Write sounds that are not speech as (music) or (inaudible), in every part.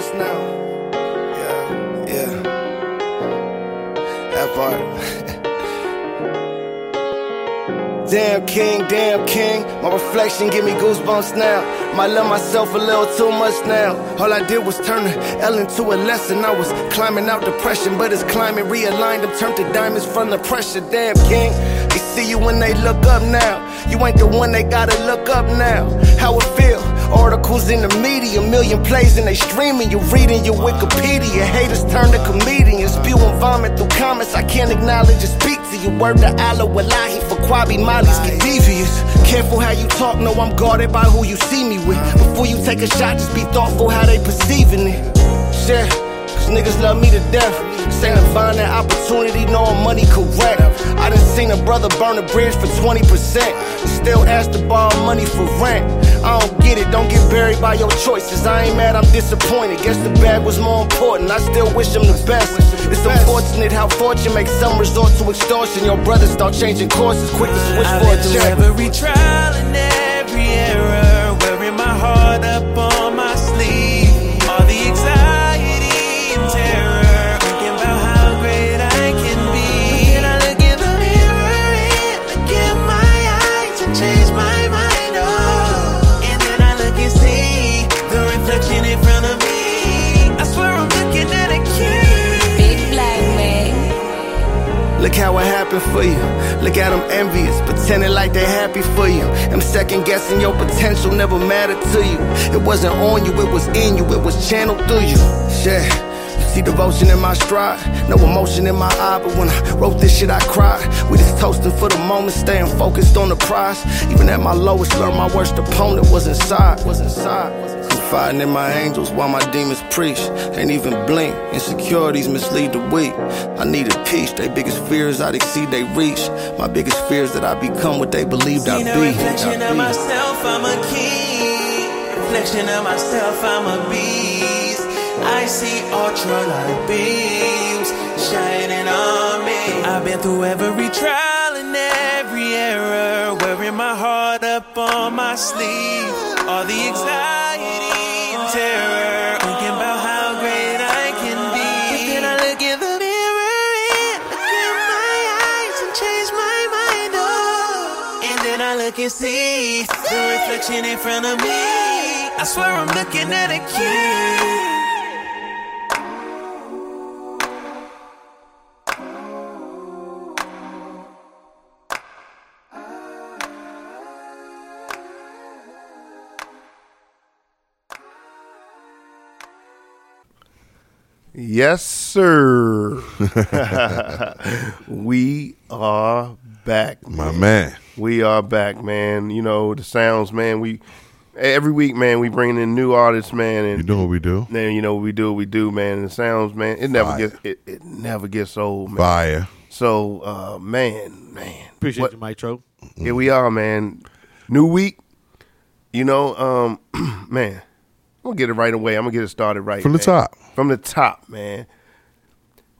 months now. Yeah, yeah. That part. (laughs) Damn king, damn king. My reflection give me goosebumps now. Might love myself a little too much now. All I did was turn the L into a lesson. I was climbing out depression, but it's climbing realigned. I'm turned to diamonds from the pressure. Damn king. They see you when they look up now. You ain't the one they gotta look up now. How it feel? Articles in the media, million plays and they streaming. You reading your Wikipedia. Haters turn to comedians, spewing vomit through comments. I can't acknowledge or speak to you. Word to Allah Wallahi for Kwabi Molly's get devious. Careful how you talk, no, I'm guarded by who you see me with. Before you take a shot, just be thoughtful how they perceiving it. Shit, cause niggas love me to death. This ain't a find that opportunity, knowing money correct. I done seen a brother burn a bridge for 20%. And still ask to borrow money for rent. I don't get it, don't get buried by your choices. I ain't mad, I'm disappointed. Guess the bag was more important. I still wish them the best. It's unfortunate how fortune makes some resort to extortion. Your brother start changing courses quick to switch I've for a check. every trial and every error, wearing my heart up on Look how it happened for you. Look at them envious, pretending like they happy for you. I'm second guessing your potential never mattered to you. It wasn't on you, it was in you, it was channeled through you. Shit. You see devotion in my stride, no emotion in my eye, but when I wrote this shit, I cried. We just toasting for the moment, staying focused on the prize. Even at my lowest, learned my worst opponent was inside. was inside, was inside. Confiding in my angels while my demons preach. Ain't even blink. Insecurities mislead the weak. I needed peace. They biggest fears I'd exceed they reach. My biggest fears that I become what they believed I'd be. reflection of myself, I'm a king. Reflection of myself, I'm a beast. I see ultralight beams shining on me. I've been through every trial and every error, wearing my heart up on my sleeve. All the anxiety then I look and see the reflection in front of me. I swear I'm looking at a king. Yes, sir. (laughs) (laughs) we are back. My man. We are back, man. You know the sounds, man. We every week, man. We bring in new artists, man, You and know what we do? then you know what we do what we do, man. And the sounds, man. It never Fire. gets it, it never gets old, man. Fire. So, uh, man, man. Appreciate What- you, Mitro. Here we are, man. New week. You know, um, (clears throat) man. I'm gonna get it right away. I'm gonna get it started right From the man. top. From the top, man.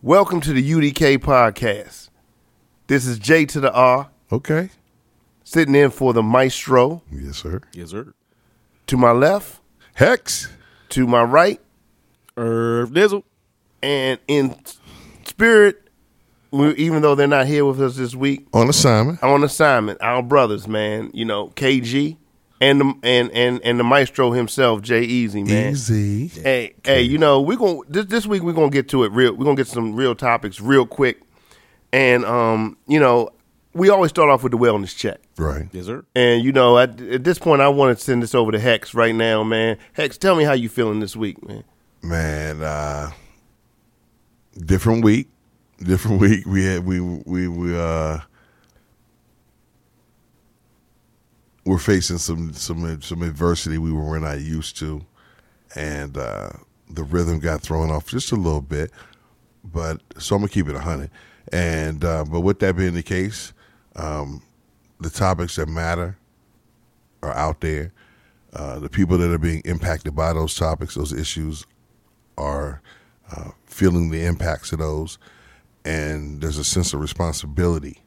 Welcome to the UDK podcast. This is J to the R, Okay. sitting in for the maestro. Yes, sir. Yes, sir. To my left, Hex. to my right, Irv Dizzle. and in spirit, we, even though they're not here with us this week, On assignment. on assignment. Our brothers, man. You know, KG and the and and and the maestro himself, Jay Easy, man. Easy. Hey, hey, you know, we're going to this this week we're going to get to it real. We're going to get some real topics real quick. And um, you know, we always start off with the wellness check. Right. Yes, sir. And you know, at, at this point I want to send this over to Hex right now, man. Hex, tell me how you feeling this week, man. Man, uh different week. Different (laughs) week. We had we we we uh we're facing some some some adversity we were not used to, and uh, the rhythm got thrown off just a little bit. But so I'm gonna keep it hundred. And uh, but with that being the case, um, the topics that matter are out there. Uh, the people that are being impacted by those topics, those issues, are uh, feeling the impacts of those, and there's a sense of responsibility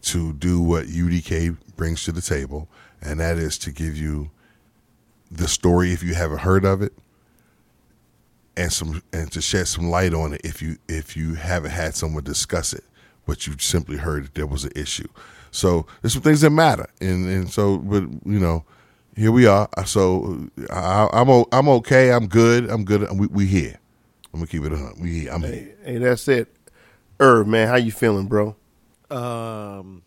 to do what UDK brings to the table, and that is to give you the story if you haven't heard of it, and some and to shed some light on it if you if you haven't had someone discuss it, but you simply heard that there was an issue. So there's some things that matter, and and so but you know, here we are. So I, I'm o- I'm okay. I'm good. I'm good. We we here. I'm gonna keep it on. We here. I'm here. Hey, that's it. Irv, man, how you feeling, bro? Um,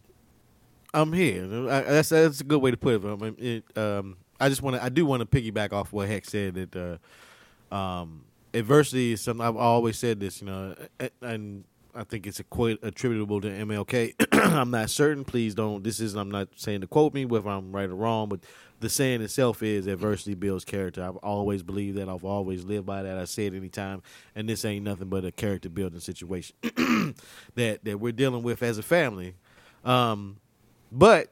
I'm here. I, that's that's a good way to put it. I, mean, it, um, I just want to. I do want to piggyback off what Hex said that uh, um, adversity is something. I've always said this, you know, and, I think it's a quote attributable to MLK. (clears throat) I'm not certain. Please don't. This is. I'm not saying to quote me whether I'm right or wrong, but the saying itself is adversity builds character. I've always believed that. I've always lived by that. I say it anytime, and this ain't nothing but a character building situation (clears throat) that that we're dealing with as a family. Um, but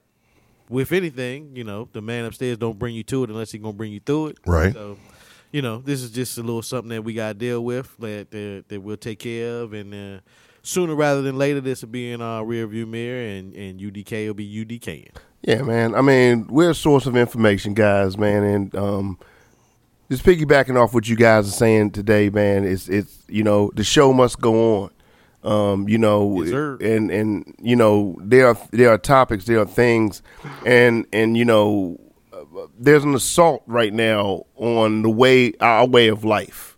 with anything, you know, the man upstairs don't bring you to it unless he's gonna bring you through it. Right. So, you know, this is just a little something that we gotta deal with that that, that we'll take care of, and uh, sooner rather than later, this will be in our rear view mirror, and and UDK will be UDKing. Yeah, man. I mean, we're a source of information, guys, man, and um, just piggybacking off what you guys are saying today, man. It's it's you know the show must go on. Um, you know, Yes, sir. and and you know there are there are topics, there are things, and and you know there's an assault right now on the way our way of life,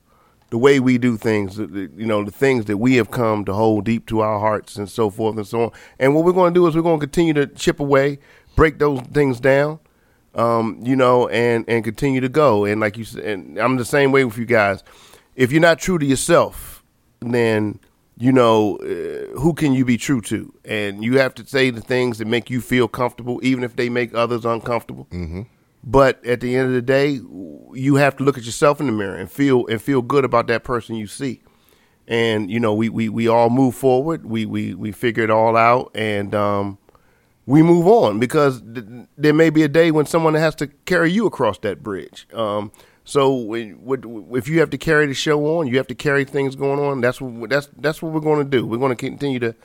the way we do things. You know, the things that we have come to hold deep to our hearts and so forth and so on. And what we're going to do is we're going to continue to chip away, break those things down, um, you know, and and continue to go. And like you said, and I'm the same way with you guys. If you're not true to yourself, then you know uh, who can you be true to? And you have to say the things that make you feel comfortable, even if they make others uncomfortable. Mm-hmm. But at the end of the day, you have to look at yourself in the mirror and feel and feel good about that person you see. And you know, we we, we all move forward. We we we figure it all out, and um, we move on because th- there may be a day when someone has to carry you across that bridge. Um, so if you have to carry the show on, you have to carry things going on. That's what that's that's what we're going to do. We're going to continue to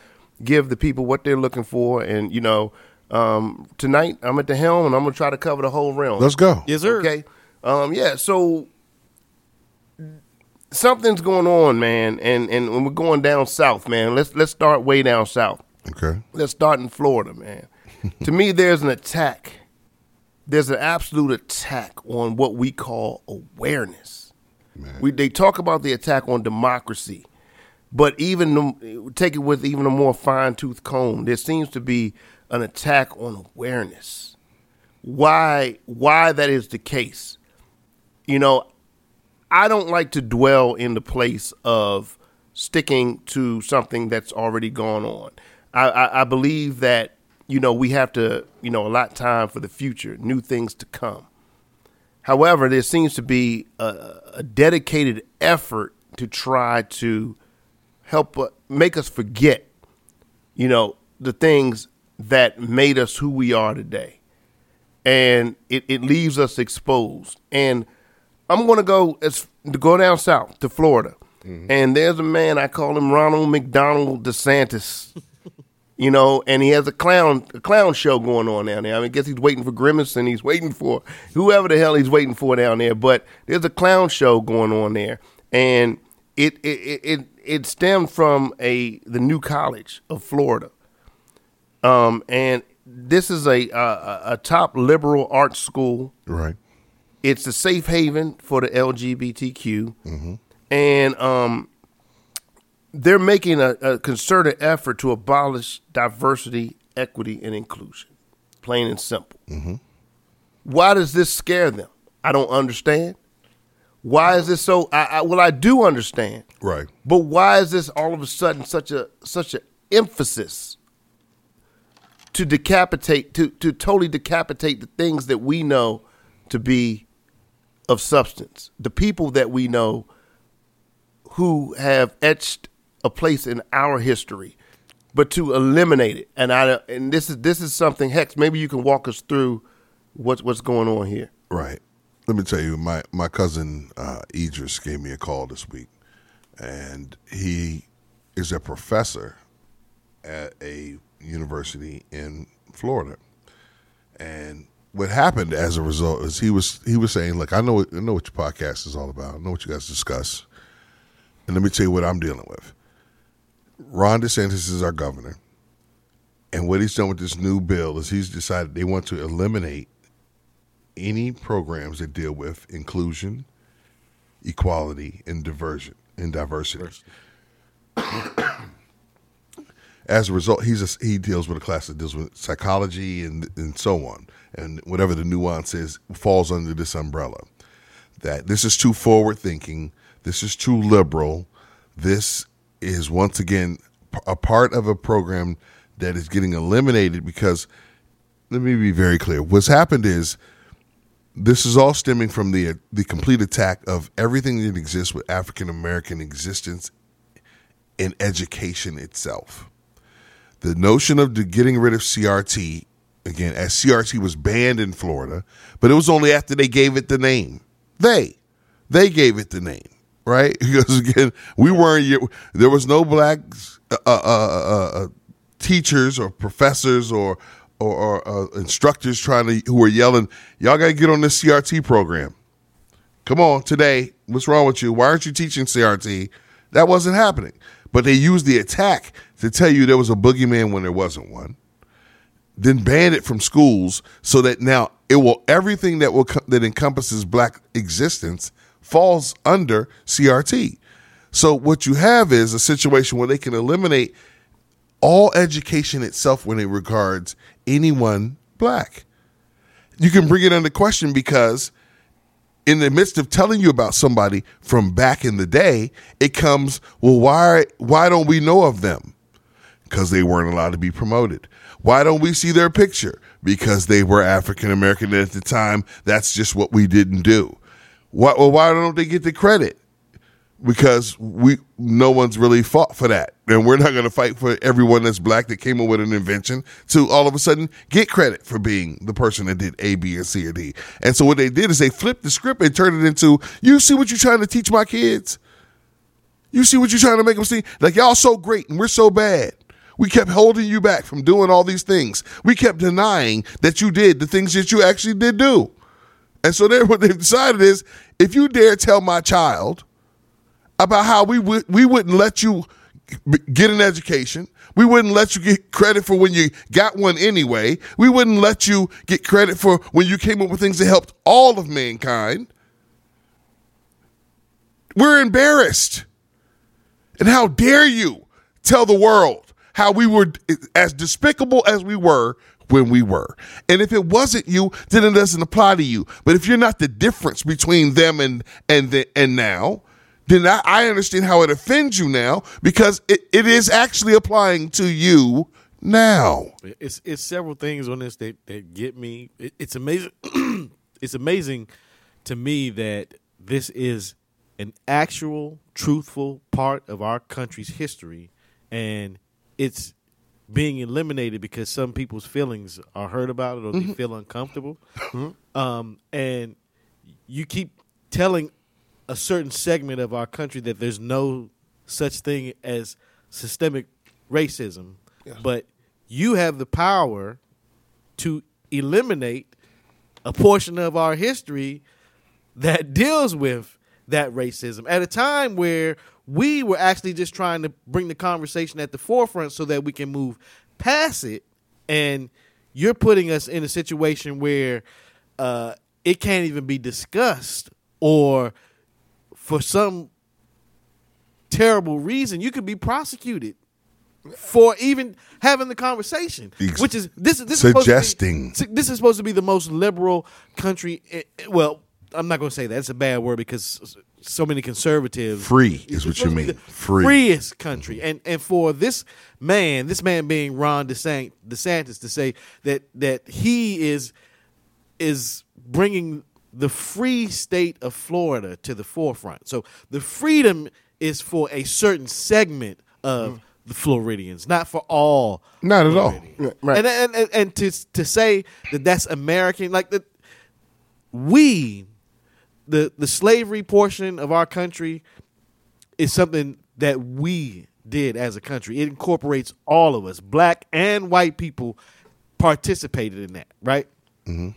give the people what they're looking for, and you know, um, tonight I'm at the helm and I'm going to try to cover the whole realm. Let's go. Yes, sir. Okay. Um, yeah. So something's going on, man, and and when we're going down south, man. Let's let's start way down south. Okay. Let's start in Florida, man. (laughs) to me, there's an attack. There's an absolute attack on what we call awareness. We they talk about the attack on democracy, but even the, take it with even a more fine tooth comb. There seems to be an attack on awareness. Why why that is the case? You know, I don't like to dwell in the place of sticking to something that's already gone on. I, I, I believe that you know we have to you know allot time for the future, new things to come. However, there seems to be a, a dedicated effort to try to help uh, make us forget, you know, the things that made us who we are today, and it, it leaves us exposed. And I'm going to go as to go down south to Florida, mm-hmm. and there's a man I call him Ronald McDonald DeSantis. you know, and he has a clown a clown show going on down there. I mean, I guess he's waiting for Grimace and he's waiting for whoever the hell he's waiting for down there. But there's a clown show going on there, and it it it it, it stemmed from a the new college of Florida, um, and this is a a, a top liberal arts school Right. it's a safe haven for the LGBTQ, and um, they're making a, a concerted effort to abolish diversity, equity, and inclusion. Plain and simple. Why does this scare them? I don't understand. Why is this so? I, I, well, I do understand, Right. but why is this all of a sudden such a such an emphasis to decapitate to to totally decapitate the things that we know to be of substance, the people that we know who have etched a place in our history, but to eliminate it. And I and this is this is something. Hex, maybe you can walk us through what's what's going on here. Right. Let me tell you, my my cousin uh, Idris gave me a call this week, and he is a professor at a university in Florida. And what happened as a result is he was he was saying, "Look, I know I know what your podcast is all about. I know what you guys discuss, And let me tell you what I'm dealing with. Ron DeSantis is our governor. And what he's done with this new bill is he's decided they want to eliminate any programs that deal with inclusion, equality, and diversion and diversity. As a result, he's a, he deals with a class that deals with psychology and and so on, and whatever the nuance is falls under this umbrella. That this is too forward thinking. This is too liberal. This is once again a part of a program that is getting eliminated because let me be very clear. What's happened is this is all stemming from the the complete attack of everything that exists with African American existence in education itself. The notion of the getting rid of CRT again, as CRT was banned in Florida, but it was only after they gave it the name. They, they gave it the name, right? (laughs) Because again, we weren't. There was no black uh, uh, uh, uh, teachers or professors or or, or uh, instructors trying to who were yelling, "Y'all got to get on this CRT program." Come on, today, what's wrong with you? Why aren't you teaching CRT? That wasn't happening. But they used the attack to tell you there was a boogeyman when there wasn't one. Then ban it from schools so that now it will everything that will that encompasses black existence falls under CRT. So what you have is a situation where they can eliminate all education itself when it regards anyone black. You can bring it under question because in the midst of telling you about somebody from back in the day, it comes, well, why why don't we know of them? Because they weren't allowed to be promoted. Why don't we see their picture? Because they were African American at the time. That's just what we didn't do. Why, well, why don't they get the credit? because we no one's really fought for that and we're not going to fight for everyone that's black that came up with an invention to all of a sudden get credit for being the person that did a b and c or d and so what they did is they flipped the script and turned it into you see what you're trying to teach my kids you see what you're trying to make them see like y'all so great and we're so bad we kept holding you back from doing all these things we kept denying that you did the things that you actually did do and so then what they've decided is if you dare tell my child about how we would we wouldn't let you get an education. We wouldn't let you get credit for when you got one anyway. We wouldn't let you get credit for when you came up with things that helped all of mankind. We're embarrassed. And how dare you tell the world how we were as despicable as we were when we were. And if it wasn't you, then it doesn't apply to you. But if you're not the difference between them and and the, and now, then I, I understand how it offends you now because it, it is actually applying to you now. It's it's several things on this that, that get me. It, it's amazing. (clears throat) it's amazing to me that this is an actual, truthful part of our country's history, and it's being eliminated because some people's feelings are hurt about it or mm-hmm. they feel uncomfortable. Mm-hmm. Um, and you keep telling a certain segment of our country that there's no such thing as systemic racism, yeah. but you have the power to eliminate a portion of our history that deals with that racism at a time where we were actually just trying to bring the conversation at the forefront so that we can move past it and you're putting us in a situation where uh, it can't even be discussed or for some terrible reason, you could be prosecuted for even having the conversation. Which is this this suggesting is be, this is supposed to be the most liberal country. Eh, eh, well, I'm not going to say that. It's a bad word because so many conservatives. Free is what you mean. Free. Freest country, and and for this man, this man being Ron DeSantis, DeSantis to say that that he is is bringing the free state of Florida to the forefront. So the freedom is for a certain segment of mm. the Floridians, not for all. Not at all. Right. And, and, and and to to say that that's American, like that, we, the the slavery portion of our country, is something that we did as a country. It incorporates all of us, black and white people, participated in that, right? Mm-hmm.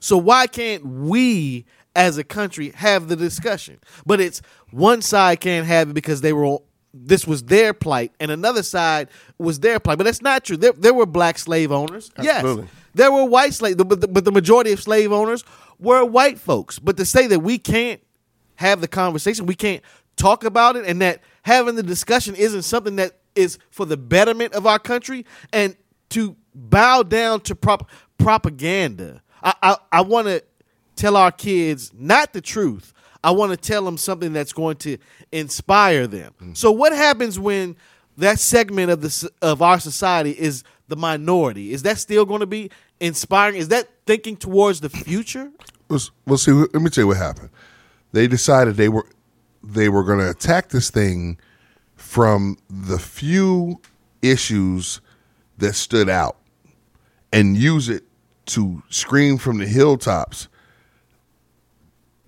So why can't we as a country have the discussion. But it's one side can't have it because they were this was their plight, and another side was their plight. But that's not true. There, there were black slave owners. Absolutely. Yes, there were white slave, but the, but the majority of slave owners were white folks. But to say that we can't have the conversation, we can't talk about it, and that having the discussion isn't something that is for the betterment of our country, and to bow down to prop, propaganda. I I, I want to tell our kids not the truth. I want to tell them something that's going to inspire them. Mm-hmm. So what happens when that segment of the of our society is the minority? Is that still going to be inspiring? Is that thinking towards the future? Well, well, see. Let me tell you what happened. They decided they were they were going to attack this thing from the few issues that stood out and use it to scream from the hilltops.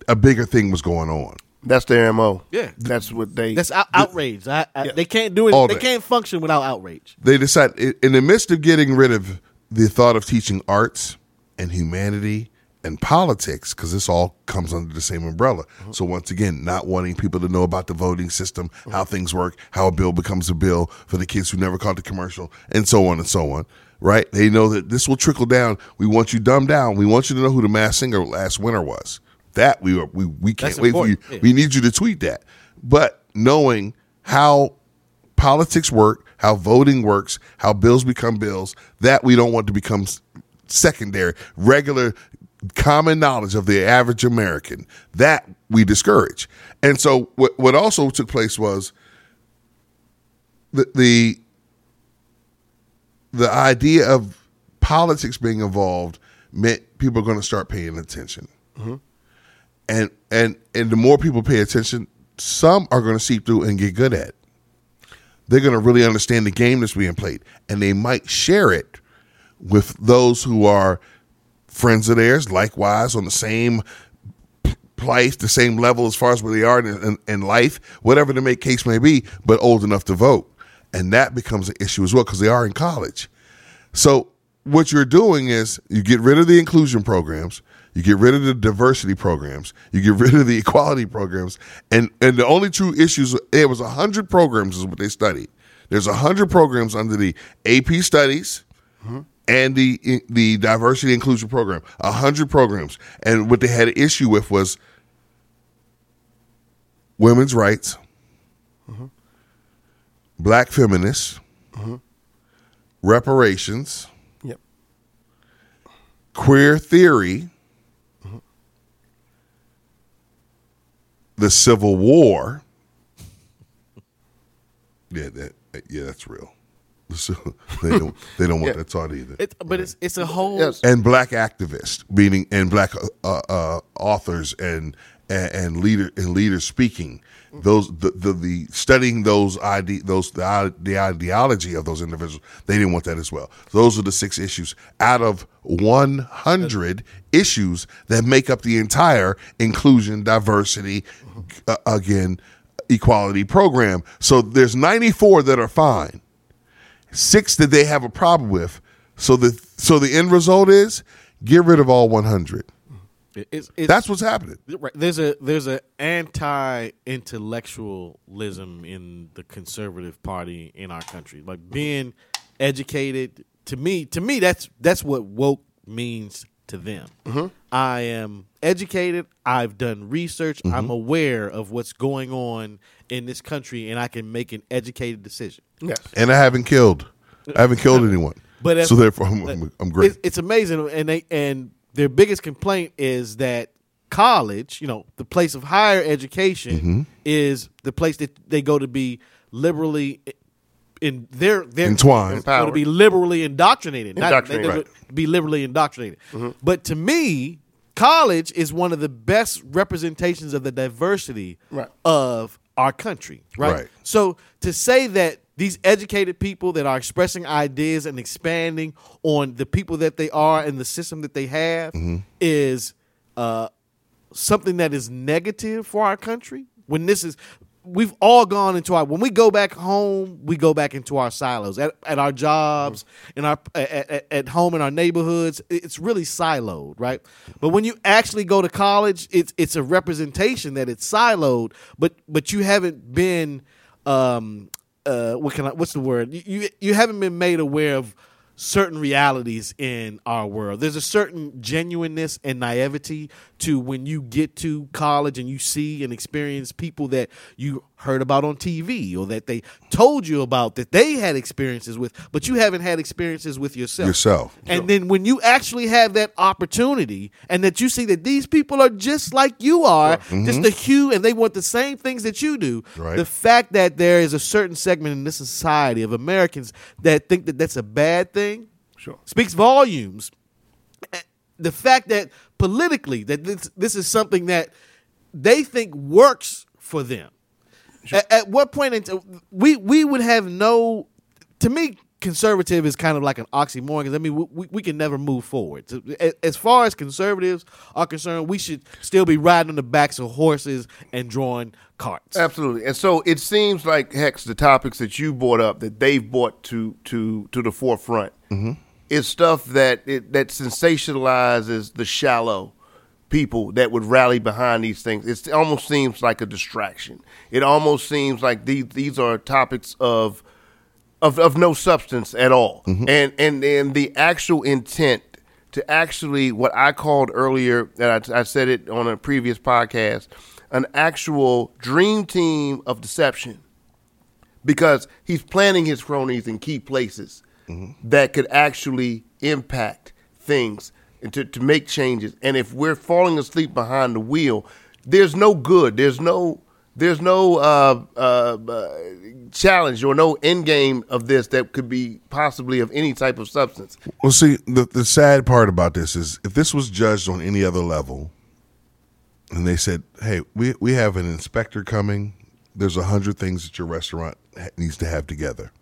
A bigger thing was going on. That's their mo. Yeah. that's what they. That's out- outrage. I, I, Yeah. They can't do it. All They day. can't function without outrage. They decide in the midst of getting rid of the thought of teaching arts and humanity and politics, because this all comes under the same umbrella. So once again, not wanting people to know about the voting system, how things work, how a bill becomes a bill for the kids who never caught the commercial, and so on and so on. Right? They know that this will trickle down. We want you dumbed down. We want you to know who the Masked Singer last winter was. That we were, we we can't That's wait for you. yeah. We need you to tweet that. But knowing how politics work, how voting works, how bills become bills, that we don't want to become secondary, regular, common knowledge of the average American. That we discourage. And so what what also took place was the the the idea of politics being involved meant people are going to start paying attention mm-hmm. And and and the more people pay attention, some are going to seep through and get good at. it. They're going to really understand the game that's being played, and they might share it with those who are friends of theirs, likewise on the same place, the same level as far as where they are in, in, in life, whatever the make case may be, but old enough to vote, and that becomes an issue as well because they are in college. So what you're doing is you get rid of the inclusion programs, you get rid of the diversity programs, you get rid of the equality programs, and and the only true issues it was hundred programs is what they studied. There's hundred programs under the AP studies and the the diversity inclusion program. hundred programs, and what they had an issue with was women's rights, black feminists, reparations Yep. Queer theory, the Civil War. Yeah, that yeah, that's real. So (laughs) they don't they don't want Yeah. that taught either. It, but it's it's a whole. Yes. and black activists, meaning and black uh, uh, authors and, and and leader and leaders speaking. Those the, the the studying those ide those the, the ideology of those individuals. They didn't want that as well. Those are the six issues out of one hundred issues that make up the entire inclusion, diversity, uh, again, equality program. So there's ninety four that are fine six that they have a problem with. So the so the end result is get rid of all 100. It's, it's, That's what's happening. Right. There's a there's a anti intellectualism in the conservative party in our country. Like being educated to me to me that's that's what woke means to them. Mm-hmm. I am educated, I've done research, mm-hmm. I'm aware of what's going on in this country and I can make an educated decision. Yes. And I haven't killed. I haven't killed anyone. But so therefore, I'm, I'm, I'm great. It's, it's amazing, and they and their biggest complaint is that college, you know, the place of higher education, Mm-hmm. is the place that they go to be liberally in their their Entwined. go to be liberally indoctrinated, Indoctrinated, they go right. be liberally indoctrinated. But to me, college is one of the best representations of the diversity Right. of our country, right? Right. So to say that these educated people that are expressing ideas and expanding on the people that they are and the system that they have Mm-hmm. is uh, something that is negative for our country. When this is we've all gone into our when we go back home, we go back into our silos at, at our jobs, in our at, at, at home in our neighborhoods. It's really siloed, right? But when you actually go to college, it's it's a representation that it's siloed, but but you haven't been um uh what can I what's the word? You you, you haven't been made aware of certain realities in our world. There's a certain genuineness and naivety to when you get to college and you see and experience people that you heard about on TV or that they told you about that they had experiences with, but you haven't had experiences with yourself. Yourself. And then when you actually have that opportunity and that you see that these people are just like you are, just mm-hmm. the hue and they want the same things that you do, Right. the fact that there is a certain segment in this society of Americans that think that that's a bad thing Sure. speaks volumes. The fact that politically that this this is something that they think works for them. At, at what point in t- we we would have no to me conservative is kind of like an oxymoron because I mean we, we, we can never move forward. So, a- As far as conservatives are concerned, we should still be riding on the backs of horses and drawing carts. Absolutely. And so it seems like Hex, the topics that you brought up that they've brought to to to the forefront mm-hmm. is stuff that it, that sensationalizes the shallow people that would rally behind these things. It's, it almost seems like a distraction. It almost seems like these these are topics of of of no substance at all. Mm-hmm. And and and the actual intent to actually what I called earlier, and I, I said it on a previous podcast, an actual dream team of deception, because he's planting his cronies in key places mm-hmm. that could actually impact things and to, to make changes. And if we're falling asleep behind the wheel, there's no good. There's no there's no uh, uh, uh, challenge or no end game of this that could be possibly of any type of substance. Well, see, the the sad part about this is if this was judged on any other level, and they said, "Hey, we we have an inspector coming. There's a hundred things that your restaurant needs to have together."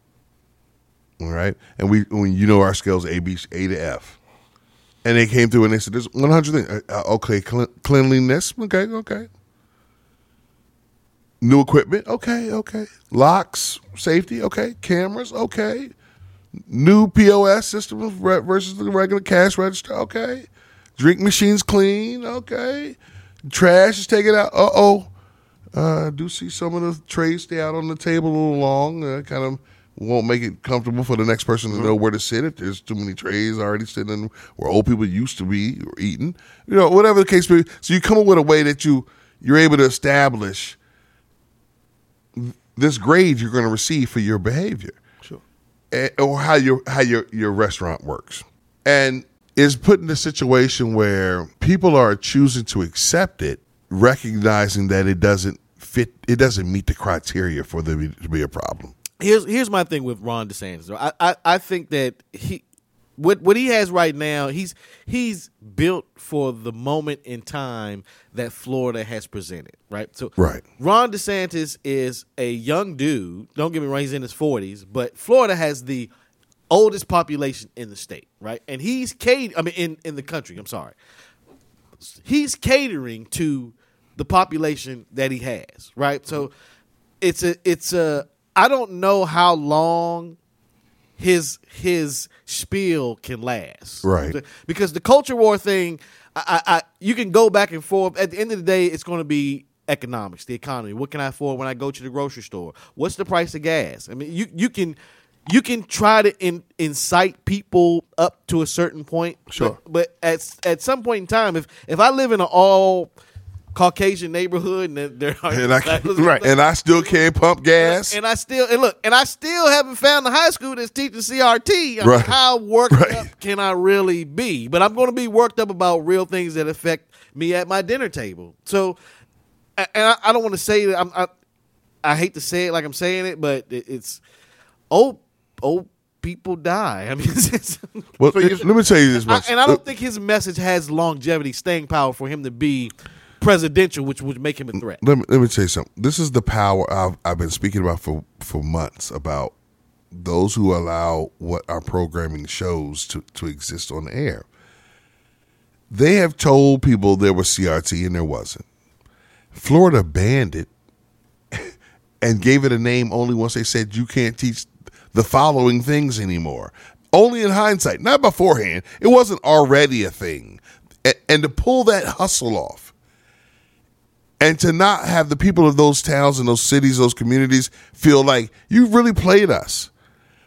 All right, and we when you know our scales A B A to F, and they came through and they said, "There's 100 things." Uh, uh, okay, cle- cleanliness. Okay, okay. New equipment. Okay, okay. Locks, safety. Okay, cameras. Okay new POS system versus the regular cash register. Okay, drink machines clean. Okay, trash is taken out. Uh oh, uh, do see some of the trays stay out on the table a little long. Uh, kind of won't make it comfortable for the next person to know where to sit if there's too many trays already sitting where old people used to be or eating. You know, whatever the case may be. So you come up with a way that you you're able to establish this grade you're going to receive for your behavior eh, or how your how your your restaurant works, and is put in a situation where people are choosing to accept it, recognizing that it doesn't fit, it doesn't meet the criteria for there to be a problem. Here's here's my thing with Ron DeSantis. I, I I think that he what what he has right now, he's he's built for the moment in time that Florida has presented, right? So Right. Ron DeSantis is a young dude. Don't get me wrong, he's in his forties, but Florida has the oldest population in the state, right? And he's cater I mean in, in the country, I'm sorry. He's catering to the population that he has, right? So it's a it's a I don't know how long his his spiel can last. Right. Because the culture war thing, I, I, I you can go back and forth. At the end of the day, it's going to be economics, the economy. What can I afford when I go to the grocery store? What's the price of gas? I mean, you you can you can try to in, incite people up to a certain point. Sure. But, but at at some point in time, if if I live in an all Caucasian neighborhood and there- are (laughs) And I Right. and I still can't pump gas. and I still and look, and I still haven't found the high school that's teaching CRT. I mean, Right. how worked Right. up can I really be? But I'm going to be worked up about real things that affect me at my dinner table. So, and I, I don't want to say that I'm. I, I hate to say it like I'm saying it, but it, it's old old people die. (laughs) I mean, it's, it's- well, So let me tell you this I, and I don't uh, think his message has longevity, staying power for him to be presidential, which would make him a threat. let me let me tell you something. This is the power I've I've been speaking about for for months about those who allow what our programming shows to to exist on the air. They have told people there was CRT and there wasn't. Florida banned it, (laughs) and gave it a name only once they said you can't teach the following things anymore. Only in hindsight, not beforehand. It wasn't already a thing. And, and to pull that hustle off and to not have the people of those towns and those cities, those communities feel like you really played us.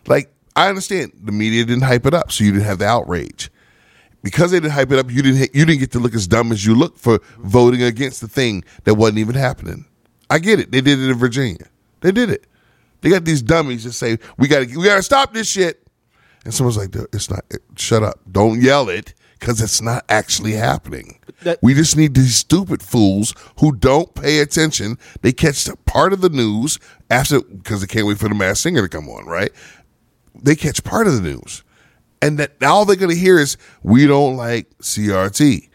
Like, I understand the media didn't hype it up, so you didn't have the outrage. Because they didn't hype it up, you didn't you didn't get to look as dumb as you look for voting against the thing that wasn't even happening. I get it. They did it in Virginia. They did it. They got these dummies that say we got to we got to stop this shit, and someone's like, "It's not. Shut up! Don't yell it." Because it's not actually happening. That- we just need these stupid fools who don't pay attention. They catch the part of the news after because they can't wait for the Masked Singer to come on, right? They catch part of the news, and that all they're going to hear is we don't like CRT.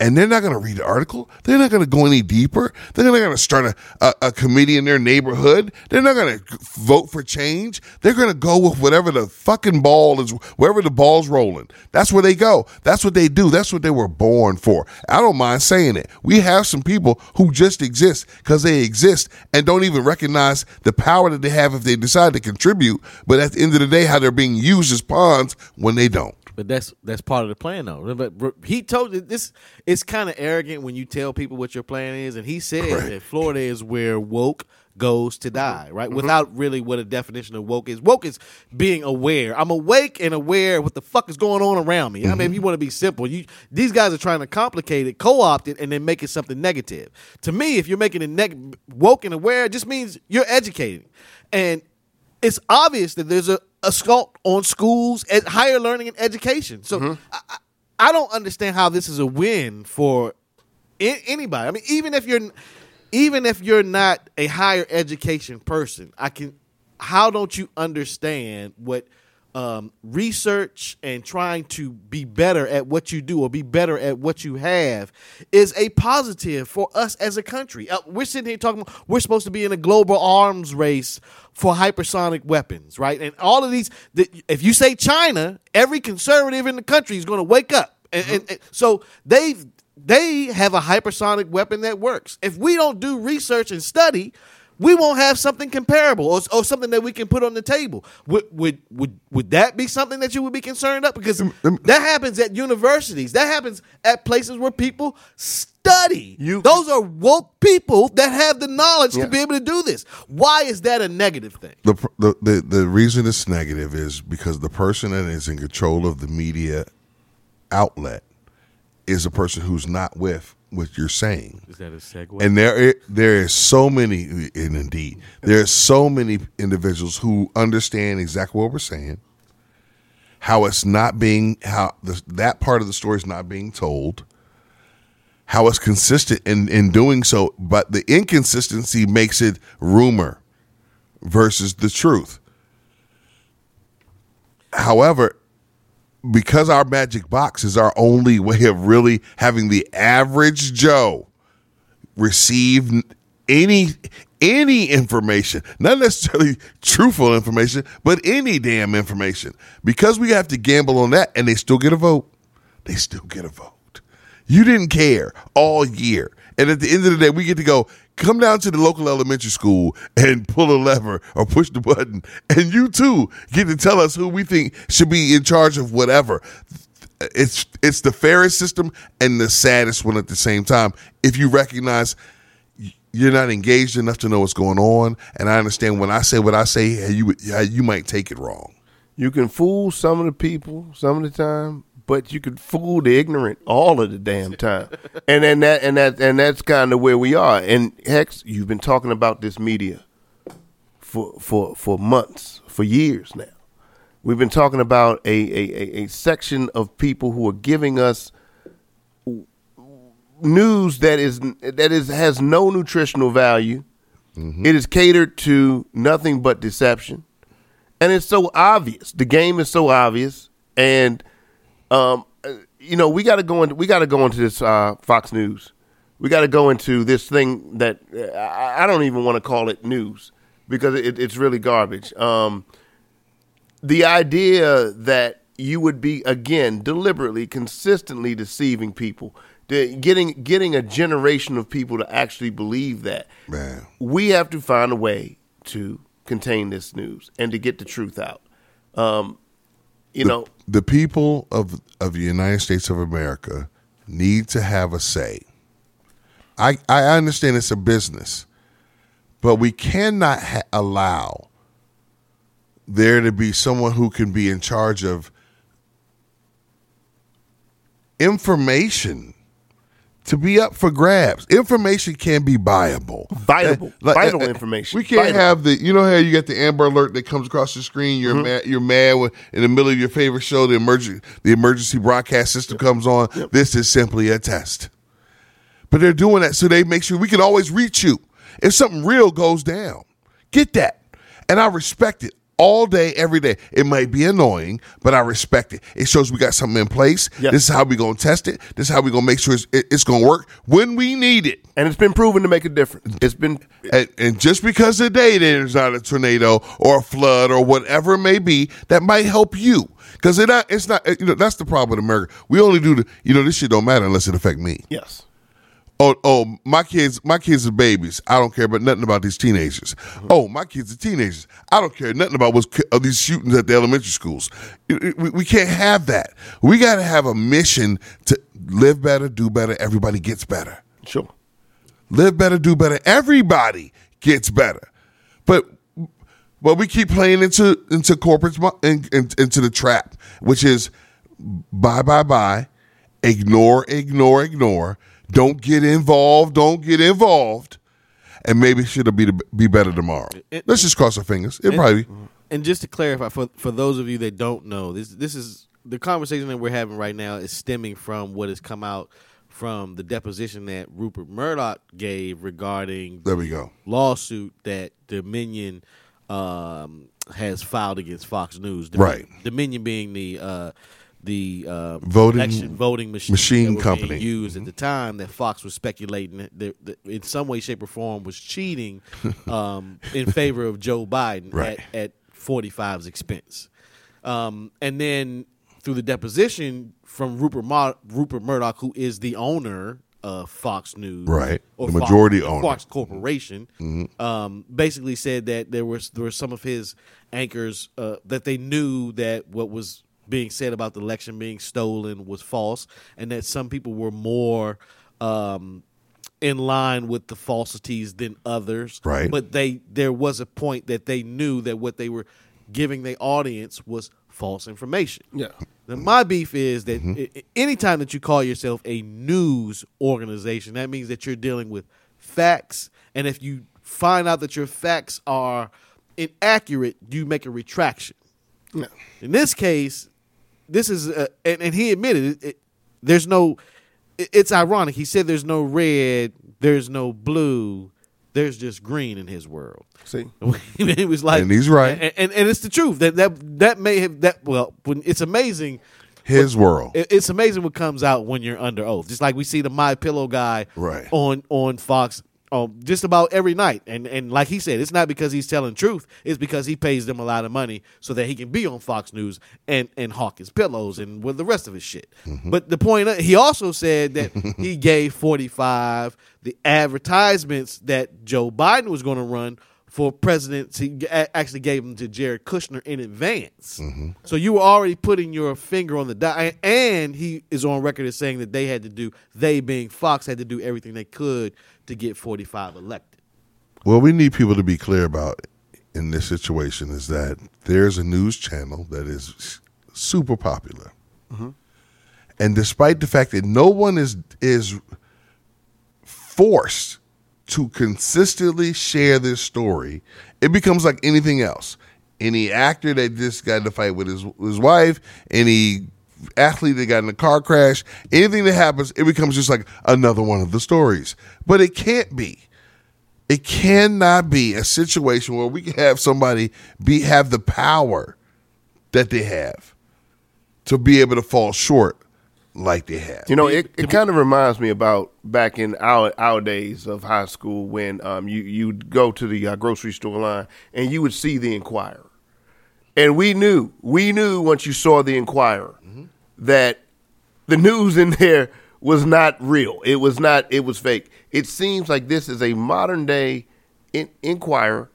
And they're not going to read the article. They're not going to go any deeper. They're not going to start a, a, a committee in their neighborhood. They're not going to vote for change. They're going to go with whatever the fucking ball is, wherever the ball's rolling. That's where they go. That's what they do. That's what they were born for. I don't mind saying it. We have some people who just exist because they exist and don't even recognize the power that they have if they decide to contribute. But at the end of the day, how they're being used as pawns when they don't. But that's that's part of the plan, though. But he told you this. It's kind of arrogant when you tell people what your plan is, and he said that Florida is where woke goes to die, Mm-hmm. right? Without really what a definition of woke is. Woke is being aware. I'm awake and aware of what the fuck is going on around me. I mean, if you want to be simple, you these guys are trying to complicate it, co-opt it, and then make it something negative. To me, if you're making it neg- woke and aware, it just means you're educating, and it's obvious that there's a assault on schools and higher learning and education. So mm-hmm. I, I- I don't understand how this is a win for a- anybody. I mean, even if you're even if you're not a higher education person, I can. How don't you understand what um, research and trying to be better at what you do or be better at what you have is a positive for us as a country. Uh, we're sitting here talking. We're supposed to be in a global arms race for hypersonic weapons, right? And all of these. The, if you say China, every conservative in the country is going to wake up. And, and, and so they've they have a hypersonic weapon that works. If we don't do research and study, we won't have something comparable or, or something that we can put on the table. Would, would would would that be something that you would be concerned of? Because that happens at universities. That happens at places where people study. You- Those are woke people that have the knowledge Yeah. to be able to do this. Why is that a negative thing? the, the the the reason it's negative is because the person that is in control of the media outlet is a person who's not with what you're saying. Is that a segue? And there, there is so many, and indeed, there are so many individuals who understand exactly what we're saying, how it's not being, how the, that part of the story is not being told, how it's consistent in, in doing so, but the inconsistency makes it rumor versus the truth. However, because our magic box is our only way of really having the average Joe receive any any information, not necessarily truthful information, but any damn information. Because we have to gamble on that, and they still get a vote. They still get a vote. You didn't care all year, and at the end of the day, we get to go. Come down to the local elementary school and pull a lever or push the button, and you too get to tell us who we think should be in charge of whatever it's it's the fairest system and the saddest one at the same time. If you recognize you're not engaged enough to know what's going on, and I understand when I say what I say, you you might take it wrong. You can fool some of the people some of the time, but you could fool the ignorant all of the damn time. and then that and that and that's kind of where we are. And Hex, you've been talking about this media for for for months, for years now. We've been talking about a a, a, a section of people who are giving us news that is that is has no nutritional value. Mm-hmm. It is catered to nothing but deception and it's so obvious. The game is so obvious, and um, uh, you know we got to go into we got to go into this uh, Fox News. We got to go into this thing that uh, I, I don't even want to call it news because it, it's really garbage. Um, the idea that you would be again deliberately, consistently deceiving people, getting getting a generation of people to actually believe that Man. we have to find a way to contain this news and to get the truth out. Um, you know, the people of of the United States of America need to have a say. I I understand it's a business, but we cannot ha- allow there to be someone who can be in charge of information to be up for grabs. Information can be buyable. Vitable. Eh, Vital eh, information. We can't Vital. have the you know how you got the Amber Alert that comes across the screen. You're mm-hmm. mad. You're mad when in the middle of your favorite show. The emergency the emergency broadcast system comes on. This is simply a test. But they're doing that so they make sure we can always reach you if something real goes down. Get that, and I respect it all day, every day. It might be annoying, but I respect it. It shows we got something in place. This is how we gonna test it. This is how we gonna make sure it's, it- it's gonna work when we need it. and it's been proven to make a difference. It's been And, and just because today there's not a tornado or a flood or whatever it may be, that might help you. Because it uh, it's not, uh, you know, that's the problem with America. We only do the, you know, this shit don't matter unless it affect me. yes. Oh, oh, my kids, my kids are babies. I don't care about nothing about these teenagers. Uh-huh. Oh, my kids are teenagers. I don't care nothing about what's of these shootings at the elementary schools. It- it- We, we can't have that. We got to have a mission to live better, do better. Everybody gets better Sure. live better, do better. Everybody gets better, but but we keep playing into into corporates in, in, into the trap, which is buy buy buy, ignore ignore ignore. Don't get involved. Don't get involved, and maybe it'll be be better tomorrow. It- Let's just cross our fingers. It probably And just to clarify for for those of you that don't know, this this is the conversation that we're having right now is stemming from what has come out from the deposition that Rupert Murdoch gave regarding there we go. lawsuit that Dominion um, has filed against Fox News. Dominion, Right. Dominion being the uh, the uh, Voting- election voting machine, machine that were being company. used at the time that Fox was speculating that, that, that in some way, shape, or form was cheating (laughs) um, in favor of Joe Biden Right. at, at 45's expense. Um, and then through the deposition from Rupert Mur- Rupert Murdoch, who is the owner of Fox News, Right. or The Fox- majority owner. Fox Corporation, um, basically said that there was there were some of his anchors uh, that they knew that what was being said about the election being stolen was false, and that some people were more. Um, in line with the falsities than others, Right. But they there was a point that they knew that what they were giving the audience was false information. Yeah. Now, my beef is that i- i- anytime that you call yourself a news organization, that means that you're dealing with facts. And if you find out that your facts are inaccurate, you make a retraction. Yeah. In this case, this is, uh, and, and he admitted it, it, there's no, it- it's ironic. He said there's no red, there's no blue, there's just green in his world. See. (laughs) it was like, And he's right. and, and, and it's the truth that that that may have that. Well, when it's amazing, His world. it- it's amazing what comes out when you're under oath. Just like we see the My Pillow guy Right. on on Fox. Um, just about every night, and and like he said, it's not because he's telling truth; it's because he pays them a lot of money so that he can be on Fox News and and hawk his pillows and with the rest of his shit. But the point, he also said that (laughs) he gave forty five the advertisements that Joe Biden was going to run for president. He actually gave them to Jared Kushner in advance. Mm-hmm. So you were already putting your finger on the dot. And he is on record as saying that they had to do, they being Fox, had to do everything they could to get 45 elected. What we need people to be clear about in this situation is that there's a news channel that is super popular, mm-hmm. and despite the fact that no one is is forced to consistently share this story, it becomes like anything else. Any actor that just got in a fight with his his wife, any athlete that got in a car crash, anything that happens, it becomes just like another one of the stories. But it can't be. It cannot be a situation where we can have somebody be have the power that they have to be able to fall short like they have. You know, it, it kind of reminds me about back in our our days of high school when um, you you'd go to the uh, grocery store line and you would see the Enquirer, and we knew we knew once you saw the Enquirer that the news in there was not real. It was not. It was fake. It seems like this is a modern day in, Enquirer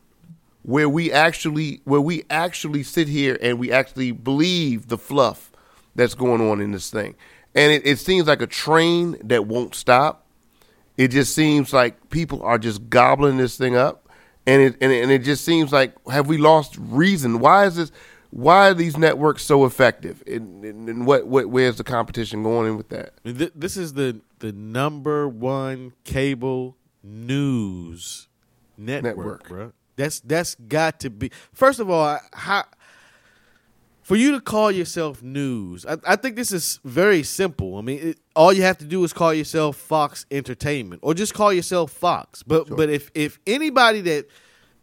where we actually where we actually sit here and we actually believe the fluff that's going on in this thing. And it, it seems like a train that won't stop. It just seems like people are just gobbling this thing up. And it and it, and it just seems like have we lost reason? Why is this why are these networks so effective? And, and, and what, what where's the competition going in with that? This is the the number one cable news network, Network. bro. That's that's got to be. First of all, how for you to call yourself news, I, I think this is very simple. I mean, it, all you have to do is call yourself Fox Entertainment, or just call yourself Fox. But but if if anybody that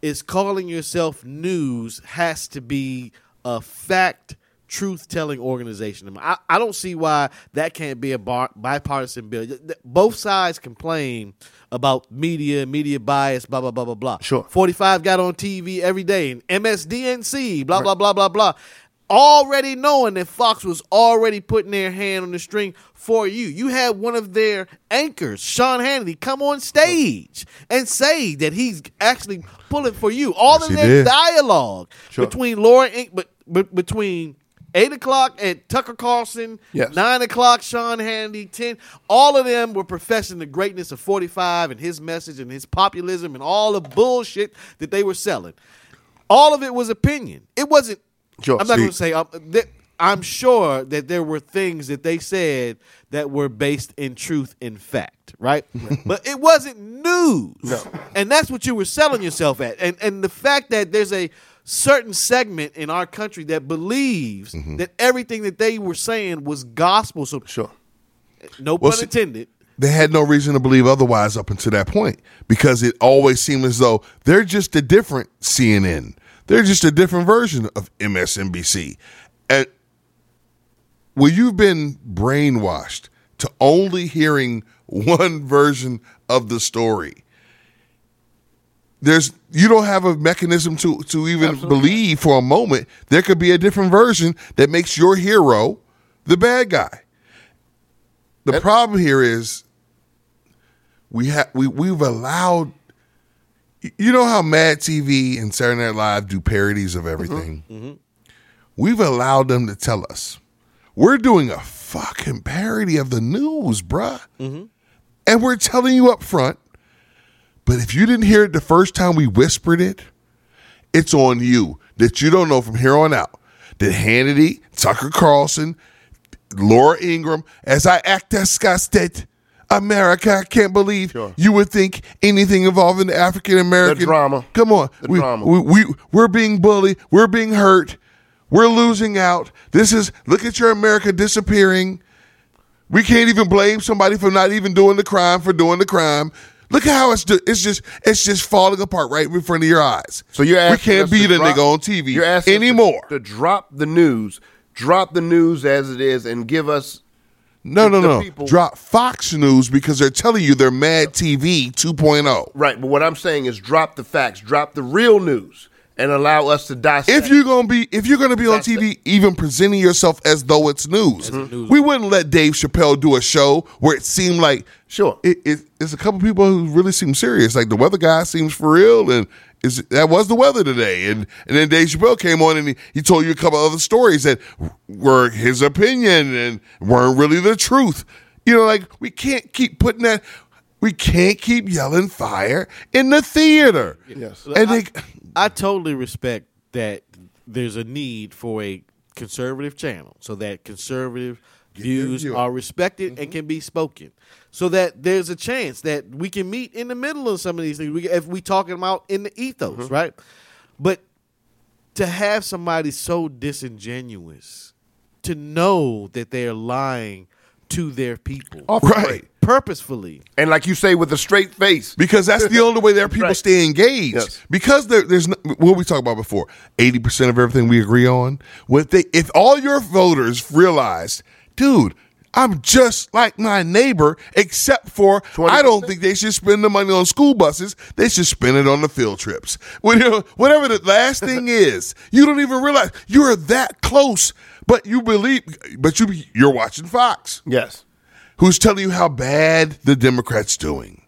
is calling yourself news has to be a fact truth telling organization. I, mean, I, I don't see why that can't be a bar, bipartisan bill. Both sides complain about media, media bias, blah, blah, blah, blah, blah. Sure. 45 got on TV every day and MSDNC, blah, blah, blah, blah, blah. Already knowing that Fox was already putting their hand on the string for you. You had one of their anchors, Sean Hannity, come on stage and say that he's actually pulling for you. All Yes, of their did. dialogue Sure. between Laura, but, but between eight o'clock at Tucker Carlson, Yes. nine o'clock Sean Hannity, ten. All of them were professing the greatness of forty five and his message and his populism and all the bullshit that they were selling. All of it was opinion. It wasn't. Sure. I'm not going to say. Um, I'm sure that there were things that they said that were based in truth and fact, right? (laughs) but it wasn't news. No. And that's what you were selling yourself at. And and the fact that there's a certain segment in our country that believes Mm-hmm. that everything that they were saying was gospel. So Sure. no Well, pun see- intended. they had no reason to believe otherwise up until that point because it always seemed as though they're just a different CNN. They're just a different version of MSNBC. And well, you've been brainwashed to only hearing (laughs) one version of the story, there's you don't have a mechanism to to even believe for a moment there could be a different version that makes your hero the bad guy. The problem here is we have we we've allowed you know how Mad TV and Saturday Night Live do parodies of everything. Mm-hmm. Mm-hmm. We've allowed them to tell us we're doing a fucking parody of the news, bruh, mm-hmm. and we're telling you up front. But if you didn't hear it the first time we whispered it, it's on you that you don't know from here on out that Hannity, Tucker Carlson, Laura Ingraham, as I act disgusted. America, I can't believe Sure. you would think anything involving the African American The drama. Come on, The we, drama. We, we we're being bullied. We're being hurt. We're losing out. This is look at your America disappearing. We can't even blame somebody for not even doing the crime for doing the crime. Look at how it's it's just it's just falling apart right in front of your eyes. So you're we can't a drop- nigga on TV You're asking us to- anymore. to, drop the news, drop the news as it is, and give us no, no, no. people- Drop Fox News because they're telling you they're Mad TV 2.0. right. But what I'm saying is drop the facts, drop the real news, and allow us to dissect. If you're gonna be if you're gonna be on That's TV, even presenting yourself as though it's news, news. we wouldn't let Dave Chappelle do a show where it seemed like Sure. it, it, it's a couple people who really seem serious. Like the weather guy seems for real, and is that was the weather today. And and then Dave Chappelle came on and he, he told you a couple other stories that were his opinion and weren't really the truth. You know, like we can't keep putting that. We can't keep yelling fire in the theater. Yes. and they. I totally respect that there's a need for a conservative channel so that conservative views are respected and can be spoken. So that there's a chance that we can meet in the middle of some of these things. We, if we talking about in the ethos, mm-hmm. right? But to have somebody so disingenuous to know that they're lying to their people Off Right. purposefully. and like you say, with a straight face. because that's the only way their people Right. stay engaged. Yes. Because there, there's no, what we talked about before, eighty percent of everything we agree on. What they, if all your voters realized, dude, I'm just like my neighbor, except for I don't think they should spend the money on school buses. They should spend it on the field trips. (laughs) Whatever the last thing (laughs) is, you don't even realize you're that close. But you believe, but you you're watching Fox Yes. who's telling you how bad the Democrats doing.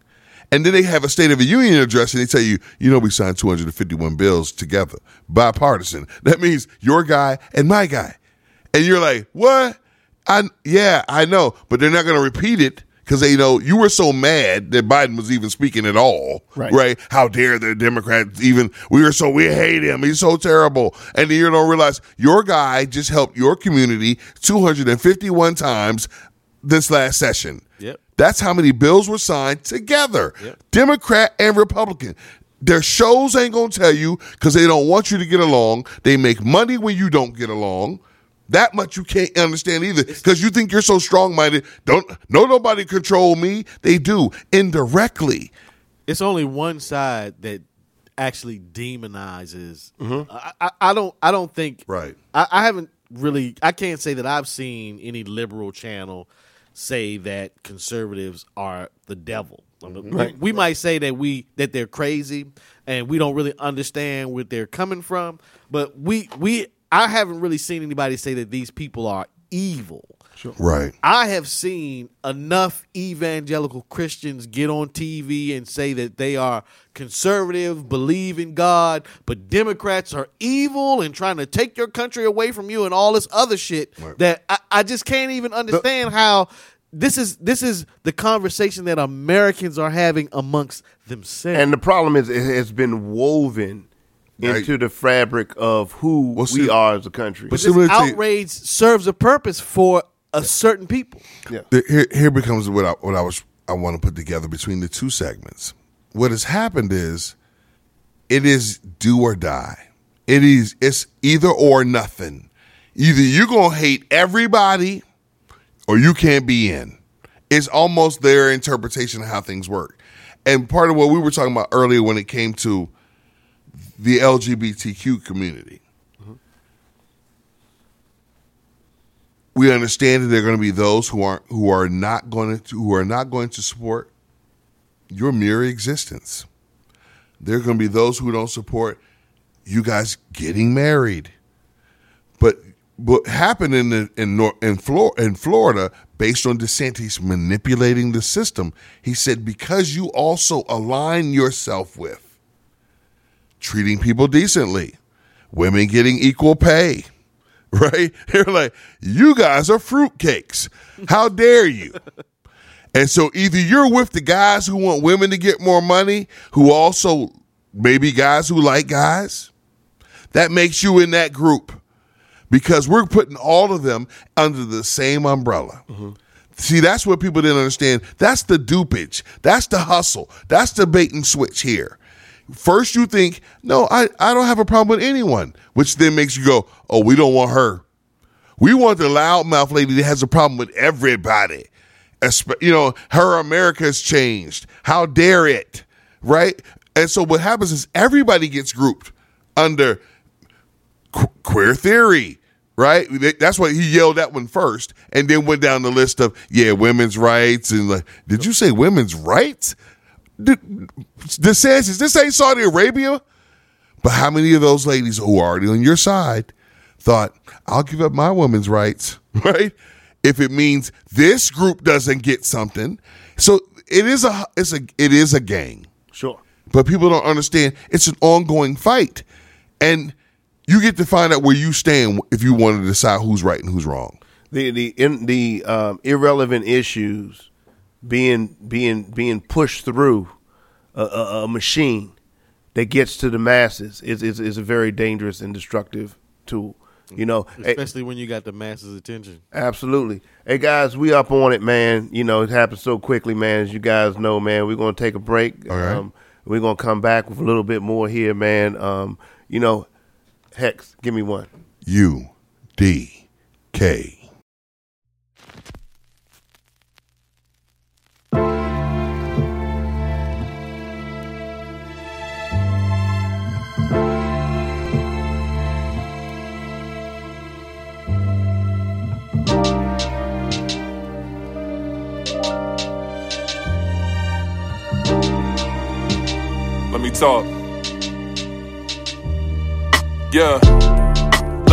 And then they have a State of the Union address and they tell you, you know, we signed 251 bills together, bipartisan. That means your guy and my guy. And you're like, what? I yeah, I know, but they're not going to repeat it because they know you were so mad that Biden was even speaking at all. Right. Right? How dare the Democrats even? We were so we hate him. He's so terrible. And then you don't realize your guy just helped your community 251 times this last session. Yep. That's how many bills were signed together, Yep. Democrat and Republican. Their shows ain't gonna tell you because they don't want you to get along. They make money when you don't get along. That much you can't understand either because you think you're so strong minded. Don't no nobody control me. They do indirectly. it's only one side that actually demonizes. Mm-hmm. Uh, I, I, I don't. I don't think. Right. I, I haven't really. I can't say that I've seen any liberal channel say that conservatives are the devil. We- We, might say that we that they're crazy and we don't really understand where they're coming from, but we we I haven't really seen anybody say that these people are evil. Right. I have seen enough evangelical Christians get on TV and say that they are conservative, believe in God, but Democrats are evil and trying to take your country away from you and all this other shit that I, I just can't even understand how this is this is the conversation that Americans are having amongst themselves. And the problem is, it has been woven Right. into the fabric of who Well, see- we are as a country. But this see, let me tell outrage serves a purpose for a certain people. yeah. The- here, here becomes what I, what I was I want to put together between the two segments. What has happened is it is do or die. It is it's either or nothing. Either you're gonna hate everybody or you can't be in. It's almost their interpretation of how things work. And part of what we were talking about earlier when it came to the LGBTQ community. we understand that there are going to be those who aren't who are not going to who are not going to support your mere existence. There are going to be those who don't support you guys getting married. But what happened in the, in in, Flor- in Florida, based on DeSantis manipulating the system, he said because you also align yourself with treating people decently, women getting equal pay, (laughs) right? They're like, you guys are fruitcakes. How dare you? And so either you're with the guys who want women to get more money, who also maybe guys who like guys. That makes you in that group because we're putting all of them under the same umbrella. Mm-hmm. See, that's what people didn't understand. That's the dupage. That's the hustle. That's the bait and switch here. First, you think, no, I, I don't have a problem with anyone, which then makes you go, oh, we don't want her. We want the loudmouth lady that has a problem with everybody. You know, her America has changed. How dare it? Right? And so what happens is everybody gets grouped under qu- queer theory, right? That's why he yelled that one first, and then went down the list of yeah, women's rights and like, did you say women's rights? Did, DeSantis, this ain't Saudi Arabia. But how many of those ladies who are already on your side thought, I'll give up my women's rights, (laughs) right? If it means this group doesn't get something. So it is a it's a it is a gang Sure. but people don't understand it's an ongoing fight and you get to find out where you stand if you want to decide who's right and who's wrong the the in the um, irrelevant issues being being being pushed through a, a, a machine that gets to the masses is, is is a very dangerous and destructive tool. You know, Hey, Especially when you got the masses' attention. absolutely. Hey guys, we up on it, man. You know, it happens so quickly, man. As you guys know, man, we're gonna take a break. All right. Um, we're gonna come back with a little bit more here, man. Um, you know, Hex, give me one. u d k talk. Yeah.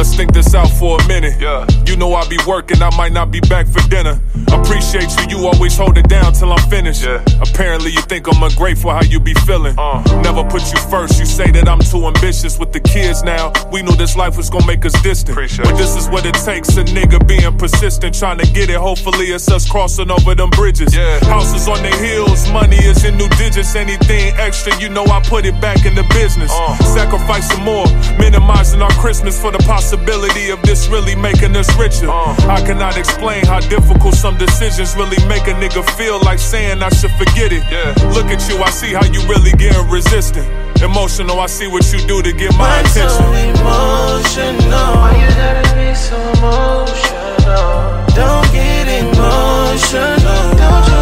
Let's think this out for a minute. Yeah. You know I be working, I might not be back for dinner. Appreciate you, you always hold it down till I'm finished. Yeah. Apparently you think I'm ungrateful how you be feeling. Uh. Never put you first, you say that I'm too ambitious with the kids now. We knew this life was gonna make us distant. Appreciate but this is what it takes, a nigga being persistent, trying to get it. Hopefully it's us crossing over them bridges. Yeah. Houses on the hills, money is in new digits. Anything extra, you know I put it back in the business. Uh. Sacrifice some more, minimizing our Christmas for the possibility of this really making us richer. Uh. I cannot explain how difficult some decisions really make a nigga feel like saying I should forget it. Yeah. Look at you, I see how you really getting resistant. Emotional, I see what you do to get my Why attention. so emotional? Why you gotta be so emotional? Don't get emotional. Don't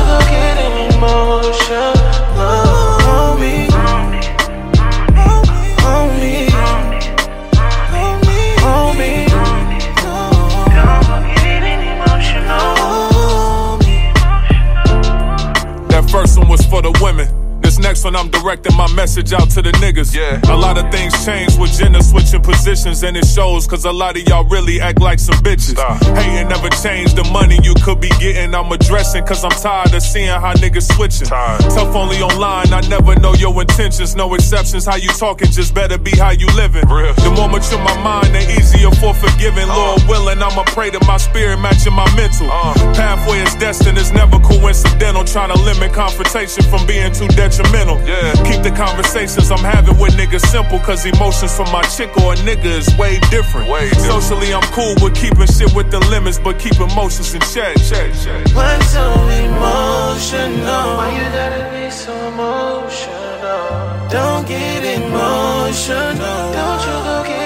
women. Next one, I'm directing my message out to the niggas. Yeah. A lot of things change with gender switching positions, and it shows cause a lot of y'all really act like some bitches. Hating never changed the money you could be getting. I'm addressing cause I'm tired of seeing how niggas switching. Tough only online, I never know your intentions. No exceptions, how you talking just better be how you living. The more mature my mind, the easier for forgiving. Lord willing, I'ma pray that my spirit matching my mental. Pathway is destined, it's never coincidental. Trying to limit confrontation from being too detrimental. Yeah. Keep the conversations I'm having with niggas simple, cause emotions from my chick or a nigga is way different. Way different. Socially, I'm cool with keeping shit with the limits, but keep emotions in check. check, check. Why so emotional? Why you gotta be so emotional? Don't get emotional. Don't you go get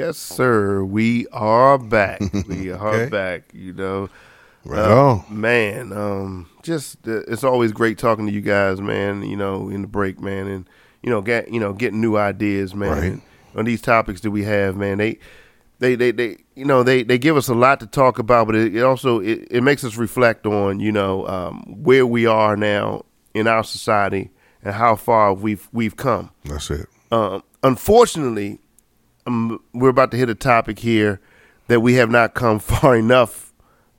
Yes, sir. We are back. (laughs) we are Okay. back. You know, Right Uh, on. man. Um, just uh, it's always great talking to you guys, man. You know, in the break, man, and you know, get you know, getting new ideas, man, Right. on these topics that we have, man. They, they, they, they, you know, they they give us a lot to talk about, but it, it also it, it makes us reflect on, you know, um, where we are now in our society and how far we've we've come. That's it. Um, unfortunately, um, we're about to hit a topic here that we have not come (laughs) far enough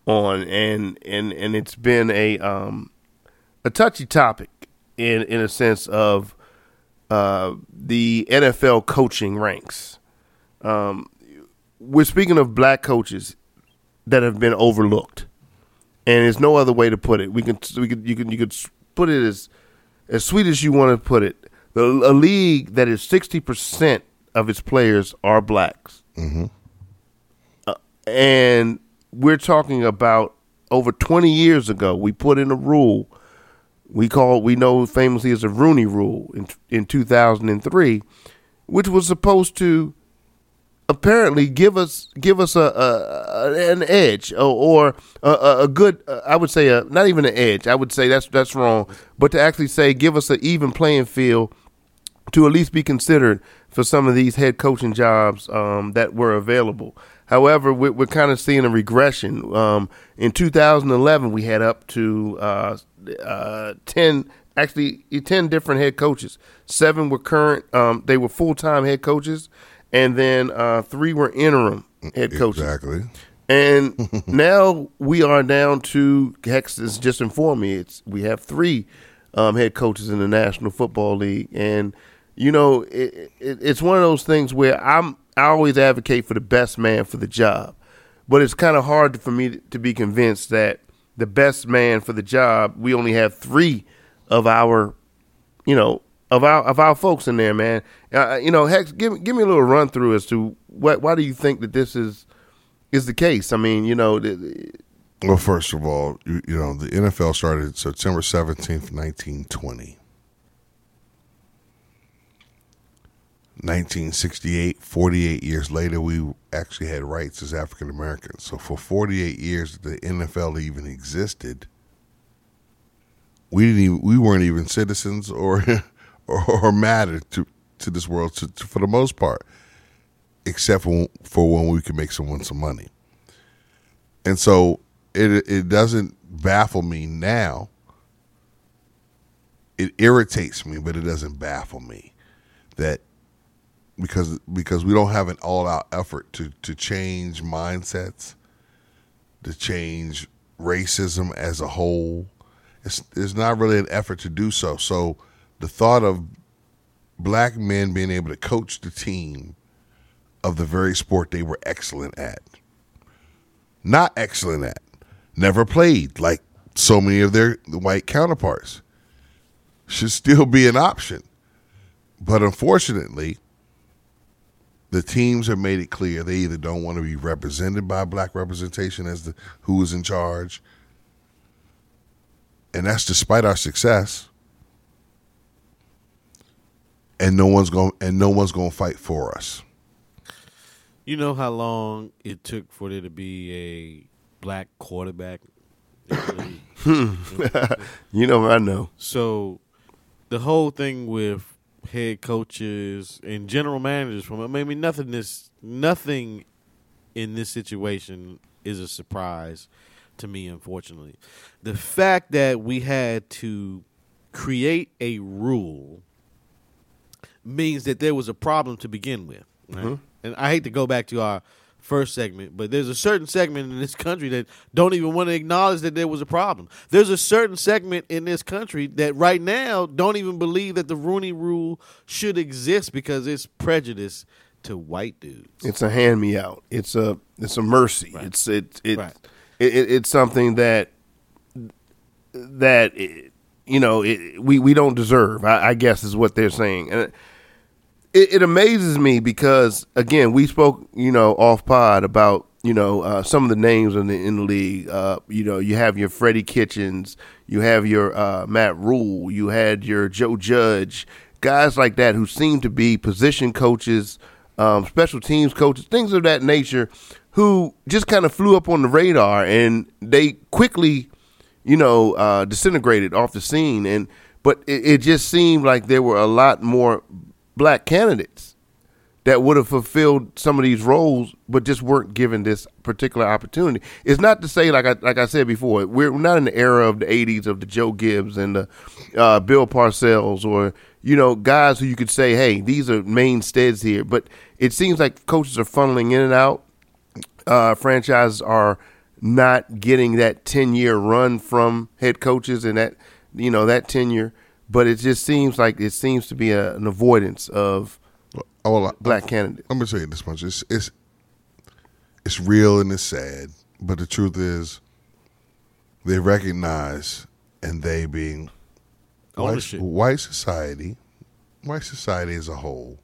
on, and and and it's been a um, a touchy topic in in a sense of uh, the NFL coaching ranks. Um, we're speaking of black coaches that have been overlooked, and there's no other way to put it. We can we could you can you could put it as as sweet as you want to put it. The, a league that is sixty percent of its players are blacks, uh, and we're talking about over twenty years ago. We put in a rule we call we know famously as the Rooney Rule in in two thousand and three, which was supposed to apparently give us give us a, a an edge or, or a, a- good I would say a not even an edge I would say that's that's wrong but to actually say give us an even playing field to at least be considered for some of these head coaching jobs um, that were available. However, we're, we're kind of seeing a regression. Um, in 2011, we had up to uh, uh, 10, actually 10 different head coaches. Seven were current, um, they were full time head coaches, and then uh, three were interim head coaches. Exactly. And (laughs) now we are down to Hex has just informed me it's we have three um, head coaches in the National Football League, and you know it, it, it's one of those things where I'm I always advocate for the best man for the job, but it's kind of hard for me to be convinced that the best man for the job we only have three of our you know of our of our folks in there, man. Uh, you know, Hex, give give me a little run through as to what why do you think that this is is the case? I mean, you know, Well, first of all, you, you know the NFL started September seventeenth, nineteen twenty. 1968, 48 years later, we actually had rights as African Americans. So for 48 years, the NFL even existed. We didn't even, we weren't even citizens or (laughs) or, or mattered to to this world to, to, for the most part. except for for when we could make someone some money. And so it it doesn't baffle me now. It irritates me, but it doesn't baffle me that because because we don't have an all out effort to to change mindsets, to change racism as a whole. It's there's not really an effort to do so. So the thought of black men being able to coach the team of the very sport they were excellent at, not excellent at, never played like so many of their white counterparts, should still be an option. But unfortunately, the teams have made it clear they either don't want to be represented by black representation as the who is in charge, and that's despite our success. And no one's going and no one's going to fight for us. You know how long it took for there to be a black quarterback? in the league? (laughs) You know, I know. so the whole thing with head coaches and general managers from I mean nothing this nothing in this situation is a surprise to me unfortunately. The fact that we had to create a rule means that there was a problem to begin with. Right? Mm-hmm. And I hate to go back to our first segment, but there's a certain segment in this country that don't even want to acknowledge that there was a problem. There's a certain segment in this country that right now don't even believe that the Rooney Rule should exist because it's prejudice to white dudes. It's a hand me out. It's a it's a mercy. It's it it, Right. it, it it's something that that eh, you know it, we we don't deserve. I, I guess is what they're saying, and it, it amazes me because again we spoke you know off pod about you know uh, some of the names in the in the league. Uh, you know you have your Freddie Kitchens, you have your uh, Matt Rhule, you had your Joe Judge, guys like that who seem to be position coaches, um, special teams coaches, things of that nature, who just kind of flew up on the radar and they quickly you know, uh, disintegrated off the scene. And but it, it just seemed like there were a lot more black candidates that would have fulfilled some of these roles, but just weren't given this particular opportunity. It's not to say, like I like I said before, we're not in the era of the '80s of the Joe Gibbs and the uh, Bill Parcells, or you know, guys who you could say, hey, these are mainstays here. But it seems like coaches are funneling in and out uh, franchises are not getting that 10 year run from head coaches and that you know that tenure but it just seems like it seems to be a, an avoidance of Oh, well, black candidates. I'm gonna tell you this much: it's it's it's real and it's sad, but the truth is, they recognize, and they being white, white society, white society as a whole,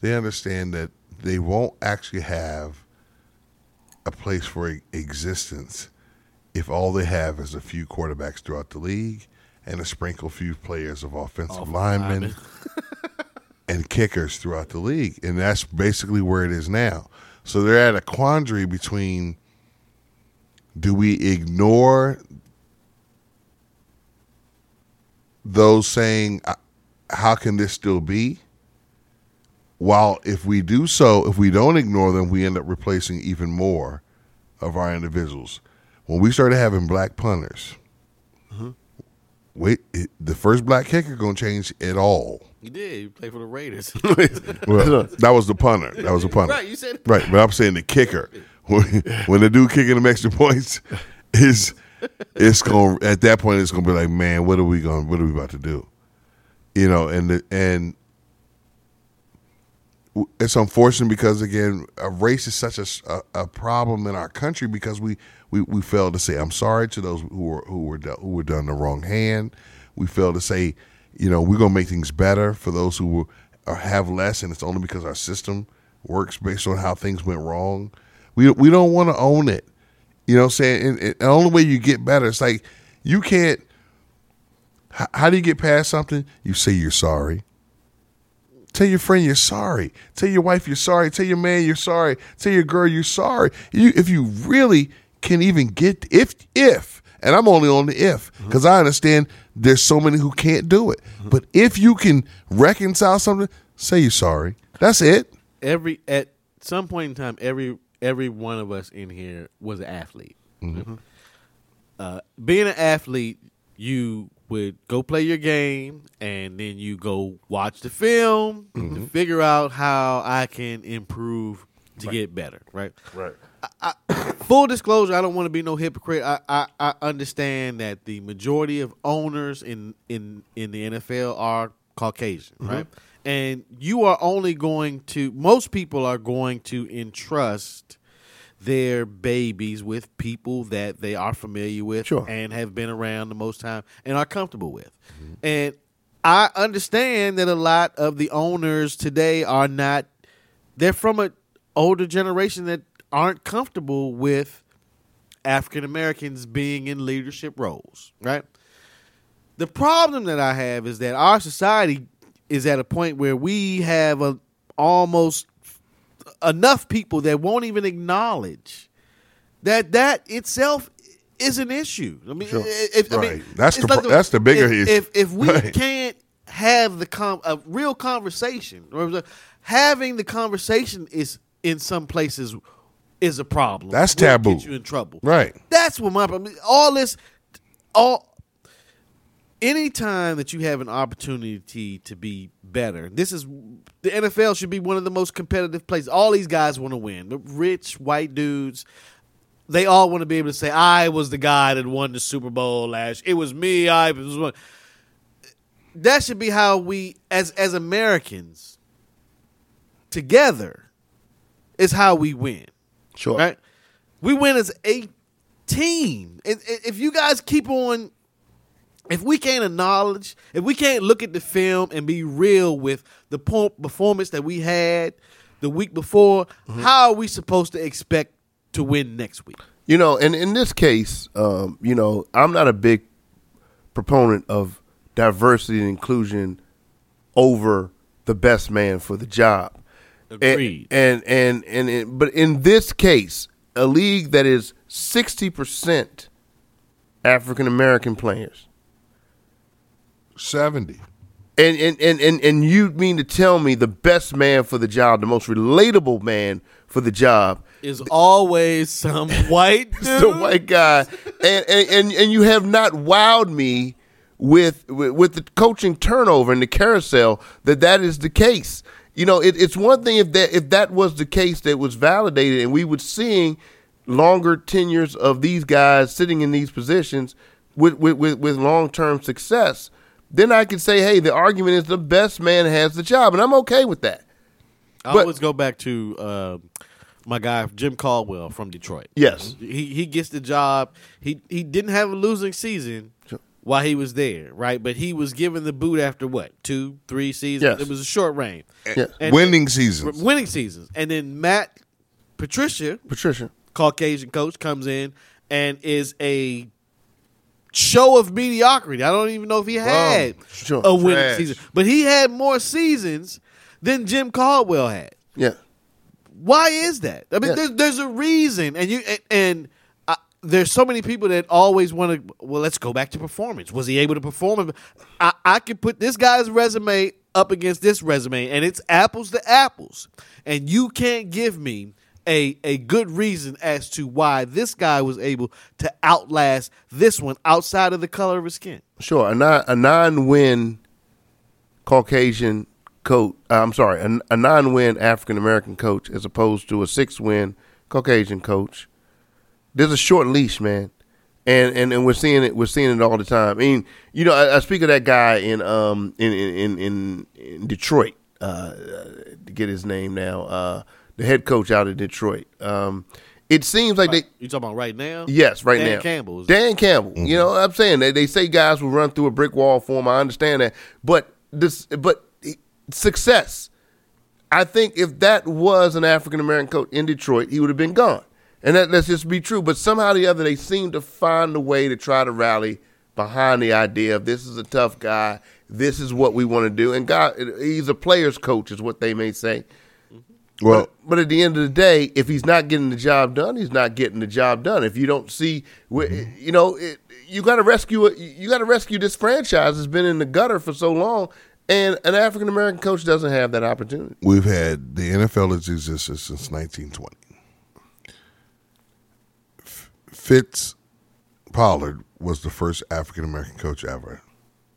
they understand that they won't actually have a place for existence if all they have is a few quarterbacks throughout the league and a sprinkle few players of offensive linemen (laughs) and kickers throughout the league. And that's basically where it is now. So they're at a quandary between do we ignore those saying, "Uh, how can this still be? While if we do so, if we don't ignore them, we end up replacing even more of our individuals. When we started having black punters, wait, it, the first black kicker going to change it all. You did. You played for the Raiders. (laughs) Well, that was the punter. That was the punter. Right, you said- right. But I'm saying the kicker. (laughs) When, when the dude kicking them extra points is it's going at that point it's going to be like, man, what are we going? What are we about to do? You know, and the, and it's unfortunate because again, race is such a, a, a problem in our country because we, we, we fail to say I'm sorry to those who were who were who were done the wrong hand. We fail to say, you know, we're gonna make things better for those who were, have less, and it's only because our system works based on how things went wrong. We we don't want to own it. You know, I'm saying and, and the only way you get better, it's like you can't. How do you get past something? You say you're sorry. Tell your friend you're sorry. Tell your wife you're sorry. Tell your man you're sorry. Tell your girl you're sorry. You, if you really can even get if if, and I'm only on the if mm-hmm. because I understand there's so many who can't do it. Mm-hmm. But if you can reconcile something, say you're sorry. That's it. Every at some point in time, every every one of us in here was an athlete. Mm-hmm. Uh, being an athlete, you would go play your game, and then you go watch the film to mm-hmm. figure out how I can improve to get better. Right. Right. Full disclosure, I don't want to be no hypocrite. I, I, I understand that the majority of owners in in in the NFL are Caucasian, mm-hmm. right? And you are only going to most people are going to entrust their babies with people that they are familiar with Sure. and have been around the most time and are comfortable with. And I understand that a lot of the owners today are not they're from an older generation that aren't comfortable with African Americans being in leadership roles, right? The problem that I have is that our society is at a point where we have a, almost enough people that won't even acknowledge that that itself is an issue. I mean, if, I mean, Right. That's the pro- that's the bigger if, issue. If if we Right. can't have the com- a real conversation, or having the conversation is in some places is a problem. That's Will taboo. Get you in trouble. Right. That's what my problem. All this, all. Anytime that you have an opportunity to be better, this is the NFL should be one of the most competitive places. All these guys want to win. The rich white dudes, they all want to be able to say, "I was the guy that won the Super Bowl last. It was me. I was one." That should be how we, as as Americans, together, is how we win. Sure. Right? We win as a team. If you guys keep on, if we can't acknowledge, if we can't look at the film and be real with the po- performance that we had the week before, how are we supposed to expect to win next week? You know, and in this case, um, you know, I'm not a big proponent of diversity and inclusion over the best man for the job. Agreed. And and and, and but in this case, a league that is 60% African American players. 70. And and, and, and and you mean to tell me the best man for the job, the most relatable man for the job Is always some (laughs) white dude. the white guy, and, and and and you have not wowed me with with, with the coaching turnover and the carousel that that is the case. You know, it, it's one thing if that if that was the case that was validated, and we would seeing longer tenures of these guys sitting in these positions with with with, with long term success. Then I could say, hey, the argument is the best man has the job, and I'm okay with that. I But- always go back to uh, my guy Jim Caldwell from Detroit. Yes. he he gets the job. He he didn't have a losing season while he was there, right? But he was given the boot after what two, three seasons. Yes. It was a short reign. Yeah. And- Winning seasons. winning seasons, and then Matt Patricia, Patricia, Caucasian coach, comes in and is a show of mediocrity. I don't even know if he had sure. a winning Trash. season, but he had more seasons than Jim Caldwell had. yeah, Why is that? I mean, Yeah. there's there's a reason, and you and, and uh, there's so many people that always want to. Well, let's go back to performance. Was he able to perform? I I could put this guy's resume up against this resume, and it's apples to apples, and you can't give me. A, a good reason as to why this guy was able to outlast this one outside of the color of his skin. Sure, a non a non win Caucasian coach. Uh, I'm sorry, a, a non win African American coach as opposed to a six win Caucasian coach. There's a short leash, man, and and, and we're seeing it. We're seeing it all the time. I mean, you know, I, I speak of that guy in um in in in, in Detroit. Uh, to get his name now, uh, the head coach out of Detroit. Um, it seems like they You talking about right now? Yes, right now. Dan now. Campbell is- Dan Campbell. You know, what I'm saying they, they say guys will run through a brick wall for him. I understand that, but this, but success. I think if that was an African American coach in Detroit, he would have been gone. And that, let's just be true. But somehow or the other, they seem to find a way to try to rally behind the idea of this is a tough guy. This is what we want to do. And God, he's a player's coach, is what they may say. Well, But, but at the end of the day, if he's not getting the job done, he's not getting the job done. If you don't see, wh- mm-hmm. you know, it, you got to rescue it. You got to rescue this franchise. that's been in the gutter for so long. And an African American coach doesn't have that opportunity. We've had the NFL has existed since 1920. F- Fritz Pollard was the first African American coach ever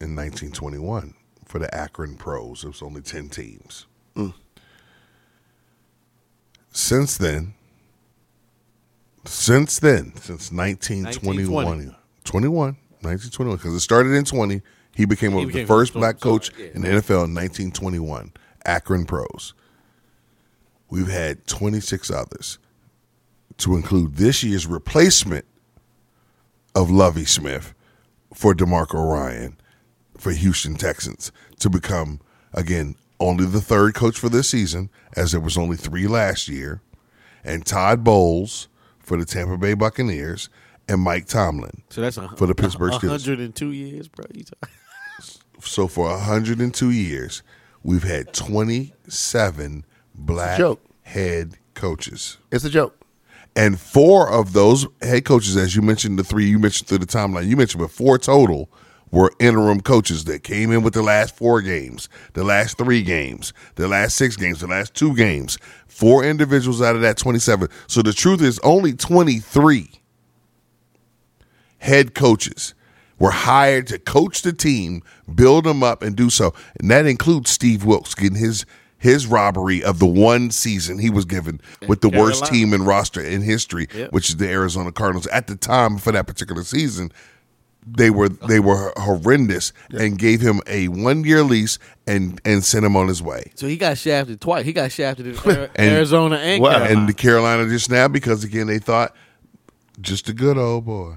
in 1921 for the Akron Pros. It was only 10 teams. Mm. Since then, since then, since 1921, 1920. 21, 1921, because it started in 20, he became, He the became first the- black so- coach yeah. in the NFL in 1921, Akron Pros. We've had 26 others, to include this year's replacement of Lovie Smith for DeMeco Ryan for Houston Texans to become, again, only the third coach for this season, as there was only three last year, and Todd Bowles for the Tampa Bay Buccaneers, and Mike Tomlin. So that's a, For the Pittsburgh Steelers. 102 years, bro. You talk- (laughs) So for 102 years, we've had 27 black joke. head coaches. It's a joke. And four of those head coaches, as you mentioned, the three you mentioned through the timeline, you mentioned, but four total were interim coaches that came in with the last four games, the last three games, the last six games, the last two games. Four individuals out of that 27. So the truth is, only 23 head coaches were hired to coach the team, build them up, and do so. And that includes Steve Wilks getting his his robbery of the one season he was given with the worst team in roster in history, Yep. which is the Arizona Cardinals. At the time for that particular season, they were they were horrendous and gave him a one year lease and and sent him on his way. So he got shafted twice. He got shafted in (laughs) Ari- And- Arizona and Wow. Carolina. And the Carolina just now because again they thought just a good old boy.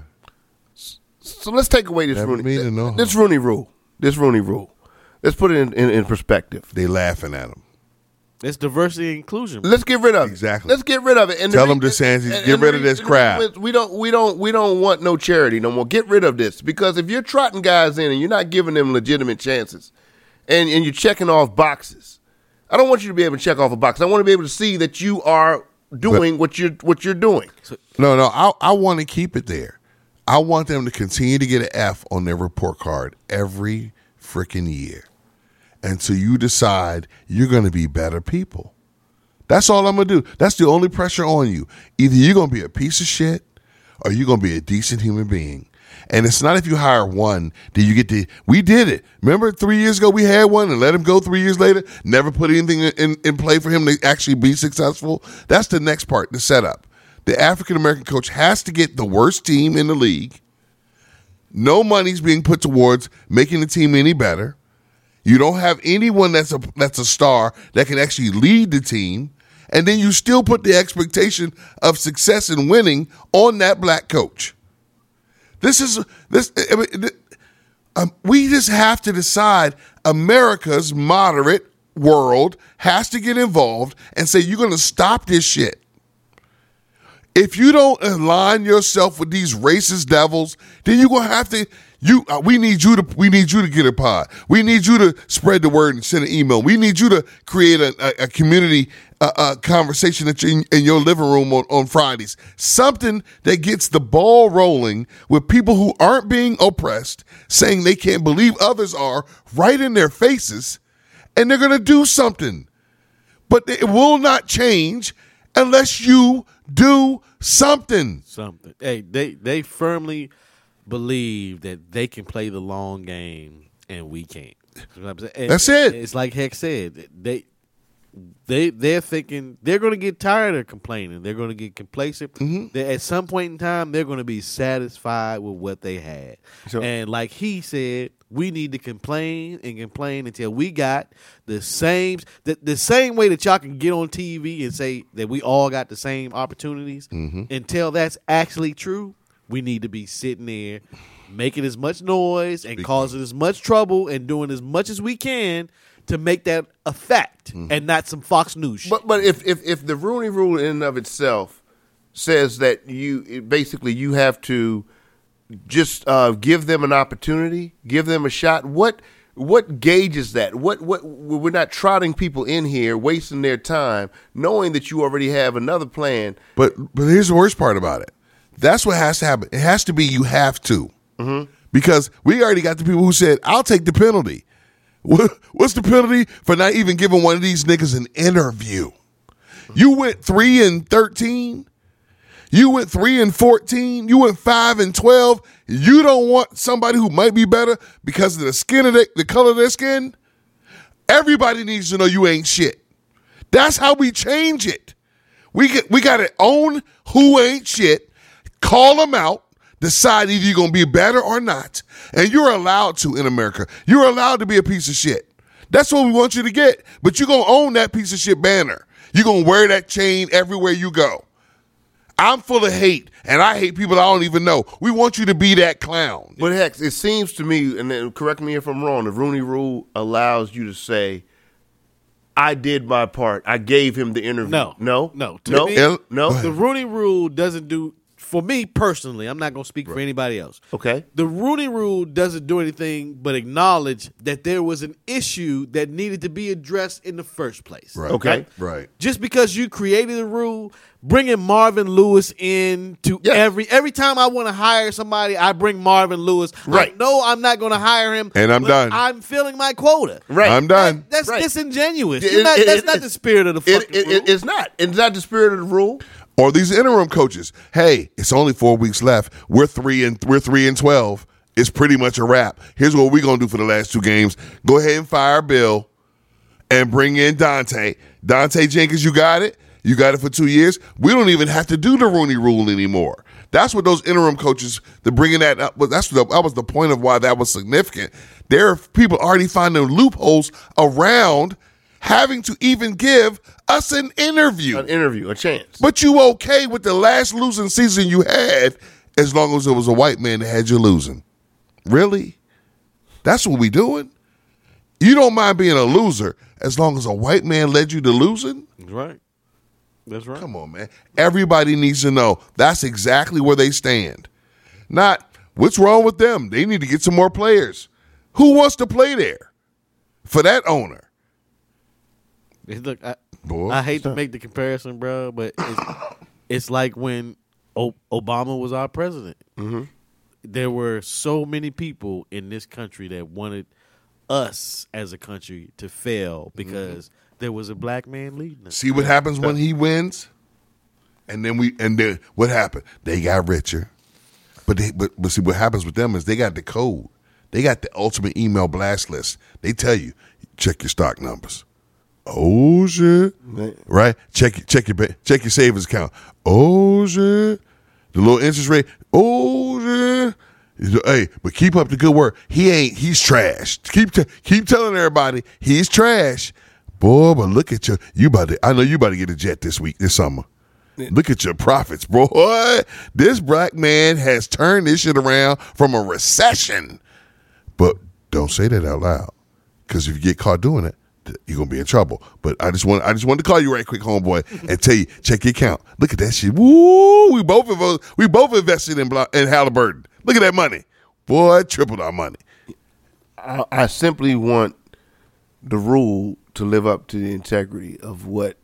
So let's take away this Never Rooney, mean to know. this Rooney rule. This Rooney rule. Let's put it in, in, in perspective. They laughing at him. It's diversity and inclusion. bro. Let's get rid of it. Exactly. Let's get rid of it. And Tell the them, to DeSantis, and- get and rid of this crap. We don't. We don't. We don't want no charity no more. Get rid of this because if you're trotting guys in and you're not giving them legitimate chances, and and you're checking off boxes, I don't want you to be able to check off a box. I want to be able to see that you are doing what you're what you're doing. No, no, I I want to keep it there. I want them to continue to get an F on their report card every freaking year until you decide you're going to be better people. That's all I'm going to do. That's the only pressure on you. Either you're going to be a piece of shit or you're going to be a decent human being. And it's not if you hire one that you get to. We did it. Remember three years ago we had one and let him go three years later. Never put anything in, in play for him to actually be successful. That's the next part, the setup. The African American coach has to get the worst team in the league. No money's being put towards making the team any better. You don't have anyone that's a that's a star that can actually lead the team, and then you still put the expectation of success and winning on that black coach. This is this. I mean, um, we just have to decide. America's moderate world has to get involved and say you're going to stop this shit. If you don't align yourself with these racist devils, then you're gonna have to. You, uh, we need you to. We need you to get a pod. We need you to spread the word and send an email. We need you to create a, a, a community uh, uh, conversation that you in, in your living room on, on Fridays. Something that gets the ball rolling with people who aren't being oppressed, saying they can't believe others are right in their faces, and they're gonna do something but it will not change unless you do something. something. Hey, they they firmly believe that they can play the long game and we can't. You know what I'm saying? And That's it. It's like Hex said. They they they're thinking they're going to get tired of complaining. They're going to get complacent. Mm-hmm. At some point in time, they're going to be satisfied with what they had. and like he said, we need to complain and complain until we got the same the, the same way that y'all can get on TV and say that we all got the same opportunities. Mm-hmm. Until that's actually true, we need to be sitting there making as much noise and causing as much trouble and doing as much as we can to make that a fact Mm-hmm. and not some Fox News shit. But but if if if the Rooney Rule in and of itself says that you basically you have to just uh, give them an opportunity, give them a shot. What what gauges that? What what we're not trotting people in here, wasting their time, knowing that you already have another plan. But but here's the worst part about it. That's what has to happen. It has to be you have to. Because we already got the people who said, I'll take the penalty. What's the penalty for not even giving one of these niggas an interview? You went three and thirteen. You went three and fourteen. You went five and twelve. You don't want somebody who might be better because of the skin of the, the color of their skin. Everybody needs to know you ain't shit. That's how we change it. We get we got to own who ain't shit, call them out, decide if you're gonna be better or not, and you're allowed to in America. You're allowed to be a piece of shit. That's what we want you to get. But you're gonna own that piece of shit banner. You're gonna wear that chain everywhere you go. I'm full of hate, and I hate people I don't even know. We want you to be that clown. But Hex, it seems to me, and then correct me if I'm wrong, the Rooney Rule allows you to say, "I did my part. I gave him the interview." No. no, No. To no, me- no. The Rooney Rule doesn't do for me personally. I'm not going to speak for anybody else. Okay. The Rooney Rule doesn't do anything but acknowledge that there was an issue that needed to be addressed in the first place. Right. Okay. Right. Just because you created a rule, bringing Marvin Lewis in to Yeah. every every time I want to hire somebody, I bring Marvin Lewis. Right. No, I'm not going to hire him, And I'm done. I'm filling my quota. Right. I'm done. That's Right. disingenuous. It- not- it- that's it- not it- the spirit of the It, fucking it, rule. it- it's not. It's not the spirit of the rule. Or these interim coaches. Hey, it's only four weeks left. We're three and we're three and twelve. It's pretty much a wrap. Here's what we're gonna do for the last two games. Go ahead and fire Bill and bring in Dante. Dante Jenkins, you got it. You got it for two years. We don't even have to do the Rooney Rule anymore. That's what those interim coaches. They're bringing that up. That's the, that was the point of why that was significant. There are people already finding loopholes around having to even give us an interview. An interview, a chance. But you okay with the last losing season you had as long as it was a white man that had you losing. Really? That's what we doing? You don't mind being a loser as long as a white man led you to losing? That's right. That's right. Come on, man. Everybody needs to know that's exactly where they stand. Not what's wrong with them. They need to get some more players. Who wants to play there for that owner? Look, I, Boy, I hate to make the comparison, bro, but it's, (coughs) it's like when o- Obama was our president. Mm-hmm. There were so many people in this country that wanted us as a country to fail because there was a black man leading us. See what happens when he wins, and then we and then what happened? They got richer, but they but, but see what happens with them is they got the code. They got the ultimate email blast list. They tell you check your stock numbers. Oh shit! Right? Check check your check your savings account. Oh shit! The little interest rate. Oh shit! Hey, but keep up the good work. He ain't. He's trash. Keep t- keep telling everybody he's trash. Boy, but look at you. You about to. I know you about to get a jet this week, this summer. Look at your profits, boy. This black man has turned this shit around from a recession. But don't say that out loud, because if you get caught doing it, you're gonna be in trouble. But I just want I just wanted to call you right quick, homeboy, (laughs) and tell you check your account. Look at that shit. Woo! We both invo- we both invested in Bla- in Halliburton. Look at that money, boy. Tripled our money. I, I simply want the rule to live up to the integrity of what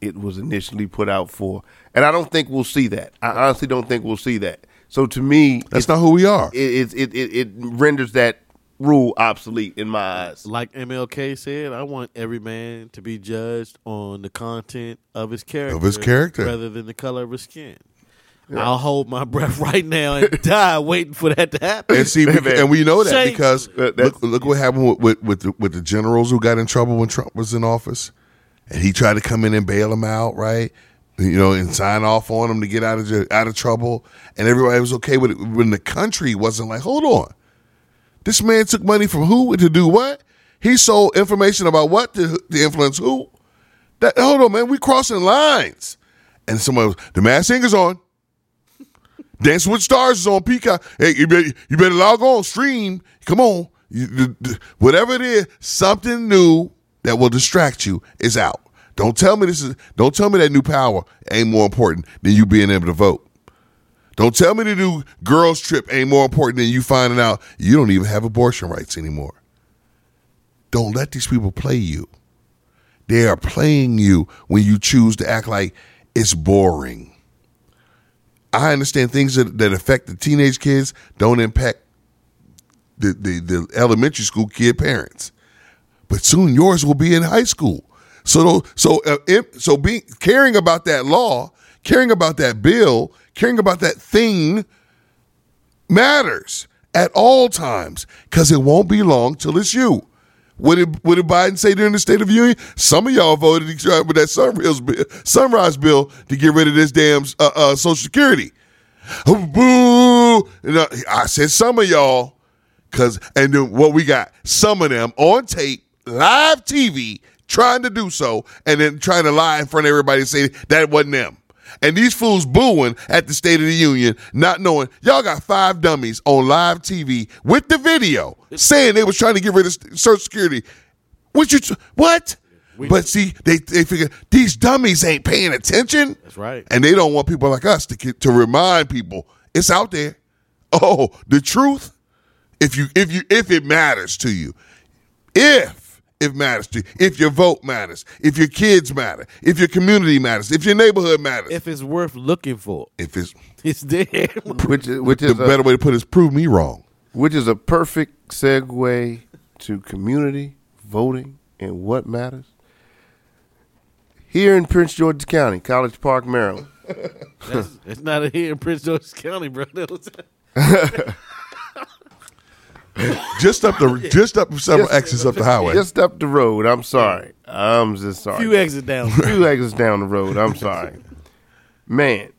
it was initially put out for, and I don't think we'll see that. I honestly don't think we'll see that. So to me, That's not who we are. it, it, it, it renders that rule obsolete in my eyes. Like MLK said, I want every man to be judged on the content of his character, of his character. rather than the color of his skin. I'll hold my (laughs) breath right now and (laughs) die waiting for that to happen. And see, we, and we know that Shame. because look, look what happened with with, with, the, with the generals who got in trouble when Trump was in office, and he tried to come in and bail them out, right? You know, and sign off on them to get out of out of trouble, and everybody was okay with it. When the country wasn't like, hold on, this man took money from who to do what? He sold information about what to, to influence who? That hold on, man, we crossing lines. And someone was the Masked Singer's on. Dancing with Stars is on Peacock. Hey, you better, you better log on, stream. Come on. You, whatever it is, something new that will distract you is out. Don't tell me this is. Don't tell me that new power ain't more important than you being able to vote. Don't tell me the new girls trip ain't more important than you finding out you don't even have abortion rights anymore. Don't let these people play you. They are playing you when you choose to act like it's boring. I understand things that, that affect the teenage kids don't impact the, the, the elementary school kid parents. but soon yours will be in high school. So, so, uh, so being caring about that law, caring about that bill, caring about that thing matters at all times because it won't be long till it's you. What did, what did Biden say during the State of the Union? Some of y'all voted with that Sunrise bill, to get rid of this damn uh, uh, Social Security. Boo! You know, I said some of y'all, cause and then what we got? Some of them on tape, live TV, trying to do so, and then trying to lie in front of everybody and say that wasn't them. And these fools booing at the State of the Union, not knowing y'all got five dummies on live TV with the video saying they was trying to get rid of Social Security. What you what? But see, they they figure these dummies ain't paying attention. That's right. And they don't want people like us to to remind people it's out there. Oh, the truth. If you if you if it matters to you, if it matters to you, if your vote matters, if your kids matter, if your community matters, if your neighborhood matters, if, If it's worth looking for, if it's (laughs) it's there. which is which the is better way to put it is prove me wrong. which is a perfect segue to community voting and what matters. Here in Prince George's County, College Park, Maryland. (laughs) That's, it's not here in Prince George's County, bro. (laughs) That was- (laughs) Just up the just up several exits up the highway. Just up the road. I'm sorry. I'm just sorry. few exits down. few exits down the road. I'm sorry, man.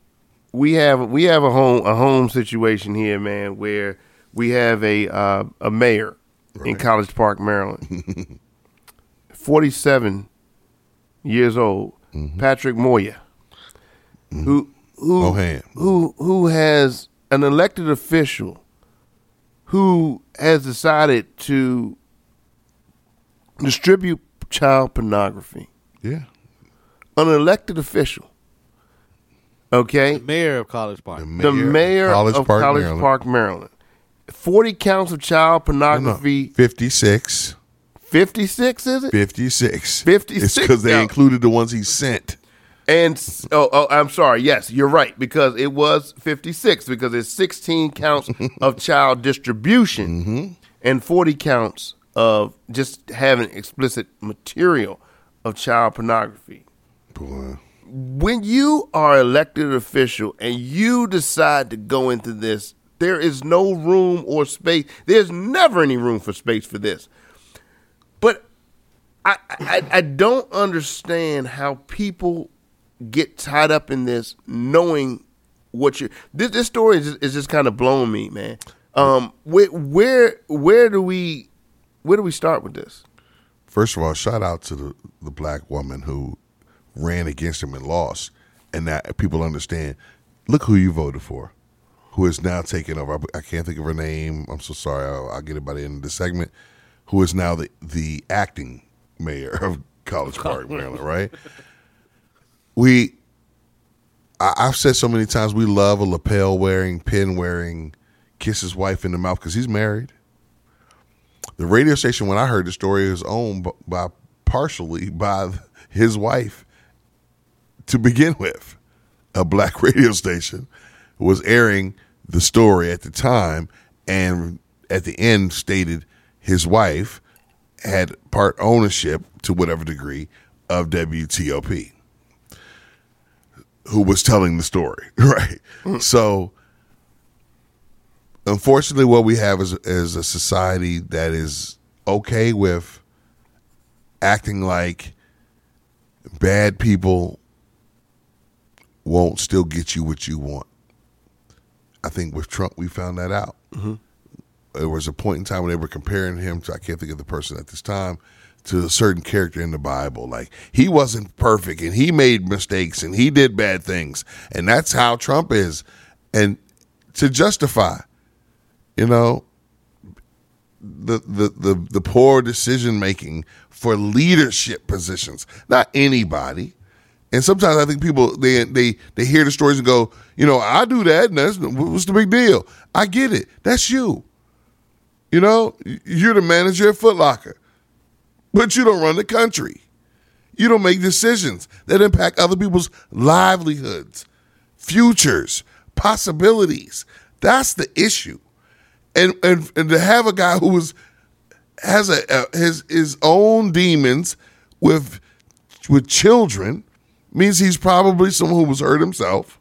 We have we have a home a home situation here, man, where we have a uh, a mayor in College Park, Maryland, (laughs) forty seven years old, Patrick Moya, who who Wojahn. who who has an elected official who has decided to distribute child pornography Yeah. an elected official. Okay, Mayor of College Park. the mayor College of Park, College Maryland. Park, Maryland. Forty counts of child No, no. pornography. 56. Fifty-six is it? 56. 56 It's because they yeah. included the ones he sent. And oh, oh, I'm sorry. Yes, you're right because it was 56 because it's 16 counts (laughs) of child distribution Mm-hmm. and 40 counts of just having explicit material of child pornography. Boy. when you are elected official and you decide to go into this, there is no room or space. There's never any room for space for this. But I, I, I don't understand how people get tied up in this, knowing what you. This, this story is just, is just kind of blowing me, man. Um, where, where where do we where do we start with this? First of all, shout out to the, the black woman who ran against him and lost. And that people understand look who you voted for, who is now taking over. I, I can't think of her name. I'm so sorry. I'll, I'll get it by the end of the segment. Who is now the, the acting mayor of College Park, (laughs) Maryland, right? We, I, I've said so many times, we love a lapel wearing, pin wearing, kiss his wife in the mouth because he's married. The radio station, when I heard the story, was owned by partially by (laughs) his wife to begin with. A black (laughs) radio station was airing the story at the time, and at the end stated his wife had part ownership to whatever degree of WTOP, who was telling the story, (laughs) right? Mm. So unfortunately, what we have is, is a society that is okay with acting like bad people won't still get you what you want. I think with Trump, we found that out. Mm-hmm. There was a point in time when they were comparing him to, I can't think of the person at this time, to a certain character in the Bible. Like, he wasn't perfect and he made mistakes and he did bad things. And that's how Trump is. And to justify, you know the the the, the poor decision making for leadership positions not anybody and sometimes i think people they they they hear the stories and go you know i do that and that's what's the big deal i get it that's you you know you're the manager at Foot Locker, but you don't run the country. You don't make decisions that impact other people's livelihoods futures possibilities. That's the issue. And, and and to have a guy who was has a, a his his own demons with with children means he's probably someone who was hurt himself.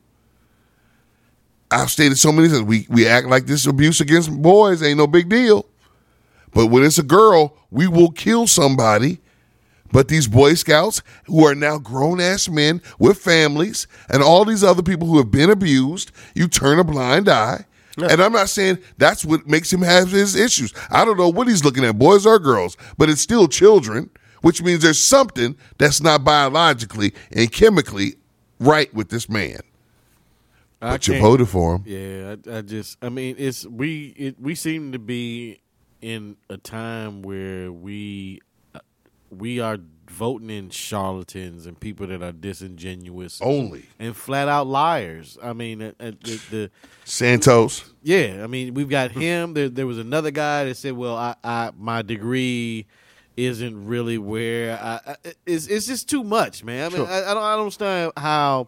I've stated so many times we we act like this abuse against boys ain't no big deal, but when it's a girl, we will kill somebody. But these Boy Scouts who are now grown ass men with families and all these other people who have been abused, you turn a blind eye. And I'm not saying that's what makes him have his issues. I don't know what he's looking at, boys or girls, but it's still children, which means there's something that's not biologically and chemically right with this man. I But you voted for him. Yeah, I, I just, I mean, it's we, it, we seem to be in a time where we, we are voting in charlatans and people that are disingenuous Only and flat out liars. I mean, uh, uh, the, the Santos. yeah, I mean, we've got him. There, there was another guy that said, "Well, I, I my degree isn't really where I, I it's it's just too much, man. I mean, I, I don't I don't understand how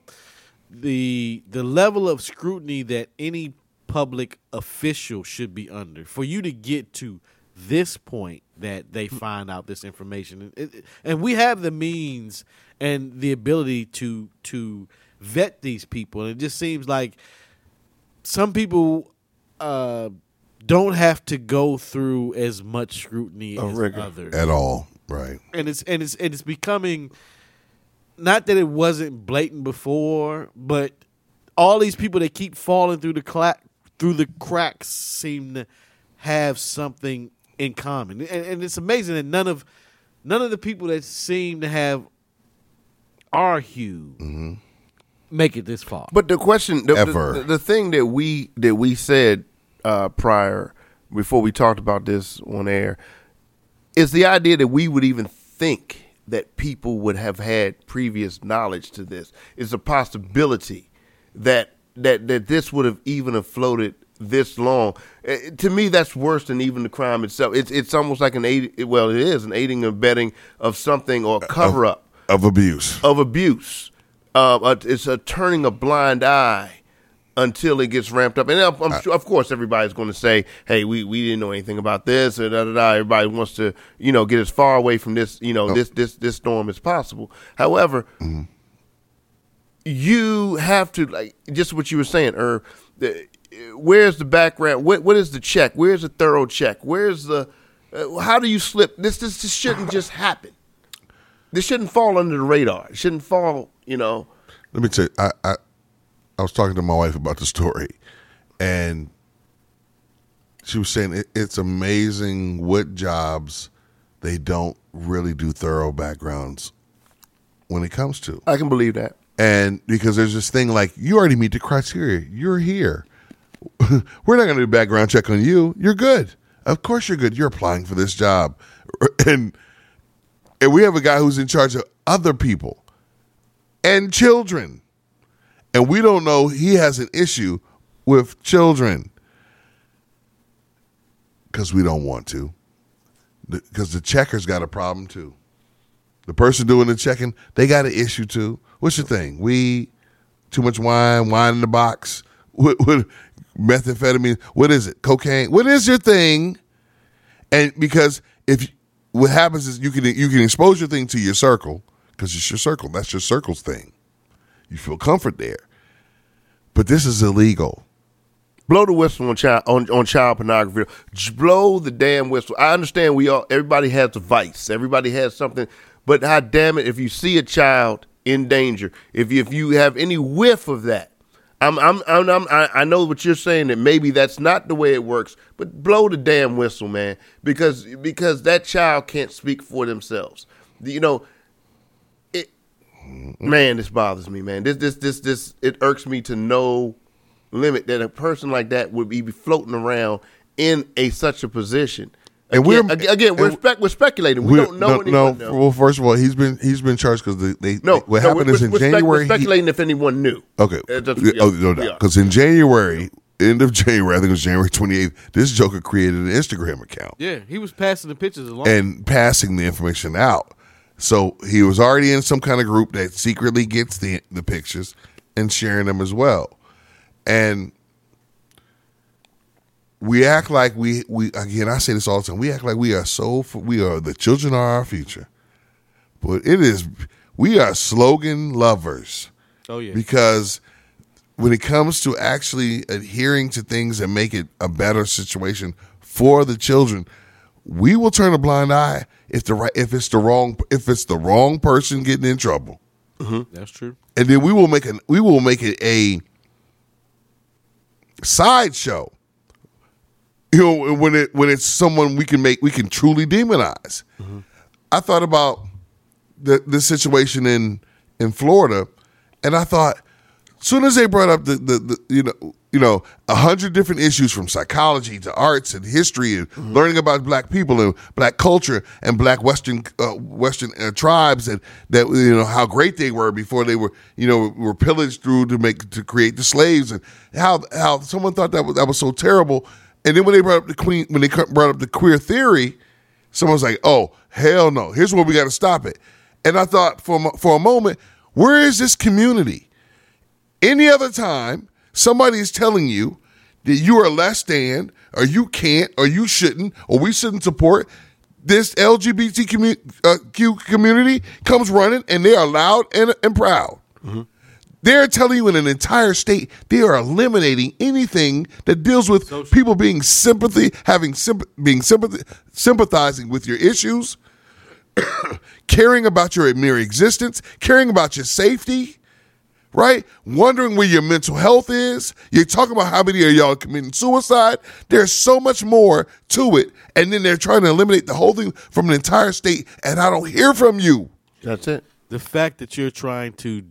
the the level of scrutiny that any public official should be under for you to get to this point that they find out this information and, and we have the means and the ability to to vet these people and it just seems like some people uh, don't have to go through as much scrutiny as others, At all. Right. and it's and it's and it's becoming not that it wasn't blatant before, but all these people that keep falling through the cla- through the cracks seem to have something in common, and, and it's amazing that none of none of the people that seem to have our hue make it this far. But the question, the, Ever. the, the thing that we that we said uh, prior, before we talked about this on air, is the idea that we would even think that people would have had previous knowledge to this. Is a possibility that that that this would have even have floated this long. Eh, to me, that's worse than even the crime itself. It's it's almost like an aid. Well, it is an aiding and abetting of something or cover up Of abuse. of abuse. Uh, uh, it's a turning a blind eye until it gets ramped up. And I'm, I'm sure, of course, everybody's going to say, "Hey, we, we didn't know anything about this." Or da, da, da. Everybody wants to, you know, get as far away from this, you know, this this this storm as possible. However, you have to like just what you were saying, or the- Where's the background? What what is the check? Where's the thorough check? Where's the? Uh, how do you slip? This this, this shouldn't just happen. This shouldn't fall under the radar. It shouldn't fall. You know. Let me tell you, I, I I was talking to my wife about the story, and she was saying it, it's amazing what jobs they don't really do thorough backgrounds when it comes to. I can believe that. And because there's this thing like you already meet the criteria, you're here. (laughs) We're not going to do background check on you. You're good. Of course you're good. You're applying for this job, (laughs) and and we have a guy who's in charge of other people and children, and we don't know he has an issue with children because we don't want to. Because the checker's got a problem too. The person doing the checking, they got an issue too. What's your thing? We too much wine, wine in the box. (laughs) What, what methamphetamine? What is it? Cocaine? What is your thing? And because if what happens is you can you can expose your thing to your circle because it's your circle. That's your circle's thing. You feel comfort there. But this is illegal. Blow the whistle on child on, on child pornography. J- Blow the damn whistle. I understand we all everybody has a vice. Everybody has something. But how damn it, if you see a child in danger, if you, if you have any whiff of that, I'm I'm, I'm, I'm I know what you're saying that maybe that's not the way it works. But blow the damn whistle, man, because because that child can't speak for themselves. You know, it man, this bothers me, man. This this this this it irks me to no limit that a person like that would be floating around in a such a position. And again, we're- ag- again we're, and- spec- we're speculating. We We're- don't know no, anyone. no, No, Well, first of all, he's been he's been charged because they, they no, what no, happened we're, is in we're spec- January. We're he- speculating if anyone knew. Okay. Uh, that's- Yeah, yeah, oh, no doubt. yeah. Because in January, end of January, I think it was January 28th, this Joker created an Instagram account yeah, he was passing the pictures along. and passing the information out. So he was already in some kind of group that secretly gets the the pictures and sharing them as well. And we act like we we again. I say this all the time. We act like we are so we are the children are our future, but it is we are slogan lovers. Oh yeah. because when it comes to actually adhering to things and make it a better situation for the children, we will turn a blind eye if the right if it's the wrong if it's the wrong person getting in trouble, mm-hmm. That's true. and then we will make an we will make it a sideshow. You know when it when it's someone we can make we can truly demonize. I thought about the the situation in in Florida, and I thought, as soon as they brought up the the, the you know you know a hundred different issues from psychology to arts and history and learning about black people and black culture and black Western uh, Western uh, tribes and that you know how great they were before they were you know were pillaged through to make to create the slaves and how how someone thought that was that was so terrible. And then when they brought up the queen, when they brought up the queer theory, someone's like, "Oh hell no! Here's where we got to stop it." And I thought for for a moment, where is this community? Any other time, somebody is telling you that you are less than, or you can't, or you shouldn't, or we shouldn't support this LGBT commu- uh, community comes running and they are loud and, and proud. They're telling you in an entire state they are eliminating anything that deals with people being sympathy, having symp- being sympathy, sympathizing with your issues, (coughs) caring about your mere existence, caring about your safety, right? Wondering where your mental health is. You're talking about how many of y'all are committing suicide. There's so much more to it, and then they're trying to eliminate the whole thing from an entire state, and I don't hear from you. That's it. the fact that you're trying to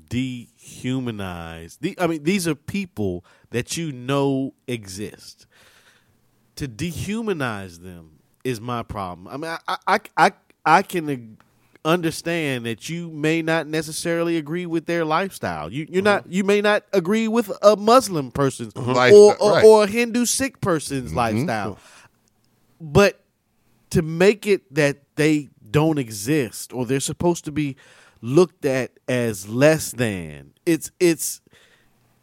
dehumanize the, i mean these are people that you know exist. To dehumanize them is my problem. I mean i i i, I can understand that you may not necessarily agree with their lifestyle. You you're not mm-hmm. you may not agree with a muslim person's mm-hmm. Life- or, or, right. or a hindu sikh person's mm-hmm. lifestyle. But to make it that they don't exist or they're supposed to be looked at as less than it's it's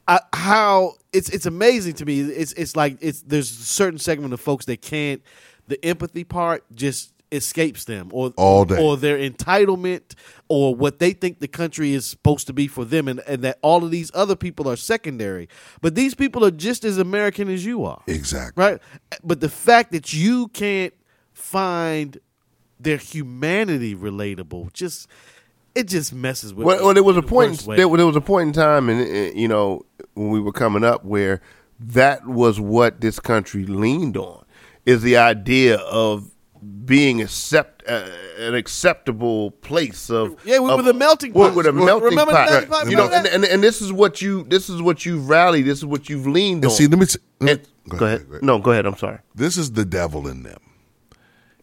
I, how it's it's amazing to me it's it's like it's there's a certain segment of folks that can't the empathy part just escapes them or All day. or their entitlement or what they think the country is supposed to be for them and, and that all of these other people are secondary but these people are just as american as you are Exactly. right? But the fact that you can't find their humanity relatable just it just messes with. Well, well, there was a the point. There, there was a point in time, and you know, when we were coming up, where that was what this country leaned on is the idea of being accept uh, an acceptable place of Yeah, we of- were the melting pot we were the Remember melting the pot. melting pot? You know, Remember and, and and this is what you this is what you've rallied. This is what you've leaned And on. see, let me. t- And- go, go ahead. ahead. No, go ahead. I'm sorry. This is the devil in them.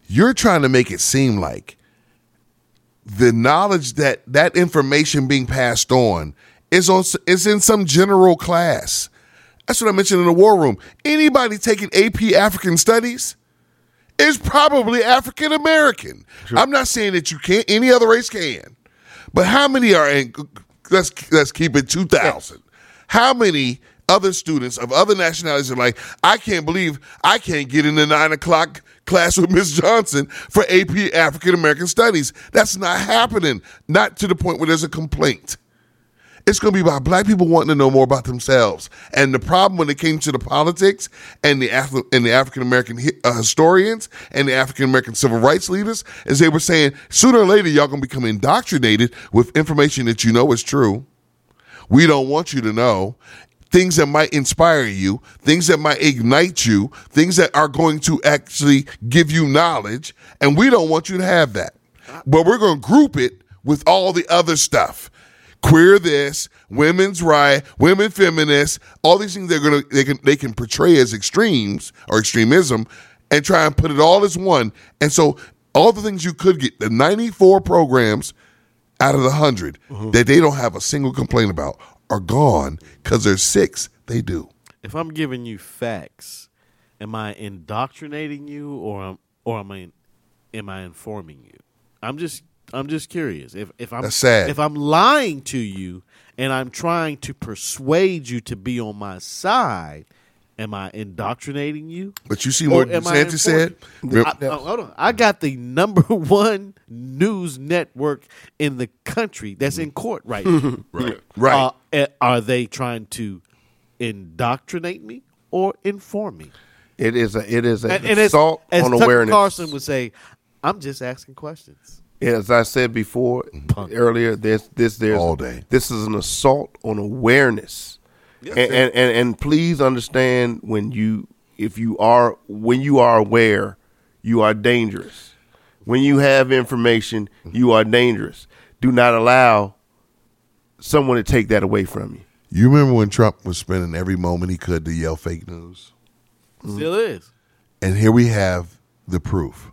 You're trying to make it seem like the knowledge that that information being passed on is on is in some general class. That's what I mentioned in the war room. Anybody taking AP African Studies is probably African American. I'm not saying that you can't. Any other race can, but how many are in? Let's let's keep it two thousand. How many other students of other nationalities are like? I can't believe I can't get in the nine o'clock class with Miss Johnson for AP African American Studies. That's not happening. Not to the point where there's a complaint. It's going to be about black people wanting to know more about themselves. And the problem when it came to the politics and the Af- and the African American uh, historians and the African American civil rights leaders is they were saying sooner or later y'all going to become indoctrinated with information that you know is true. We don't want you to know things that might inspire you, things that might ignite you, things that are going to actually give you knowledge, and we don't want you to have that. But we're going to group it with all the other stuff. Queer this, women's right, women feminists, all these things they're gonna they can they can portray as extremes or extremism and try and put it all as one. And so all the things you could get, the 94 programs out of the 100 mm-hmm. that they don't have a single complaint about are gone because they're six they do. if I'm giving you facts, am I indoctrinating you or am or am I am I informing you? I'm just I'm just curious. If if I'm if I'm lying to you and I'm trying to persuade you to be on my side, Am I indoctrinating you? But you see what am DeSantis said? I, oh, hold on. I got the number (laughs) one news network in the country that's in court right now. (laughs) right. Right. Uh, eh, are they trying to indoctrinate me or inform me? It is a it is a And, and as, assault as on Tucker awareness. Carlson would say, I'm just asking questions. As I said before earlier, this this there's All day. This is an assault on awareness, and, and, and and please understand when you if you are when you are aware, you are dangerous. When you have information, you are dangerous. Do not allow someone to take that away from you. You remember when Trump was spending every moment he could to yell fake news? Still is. And here we have the proof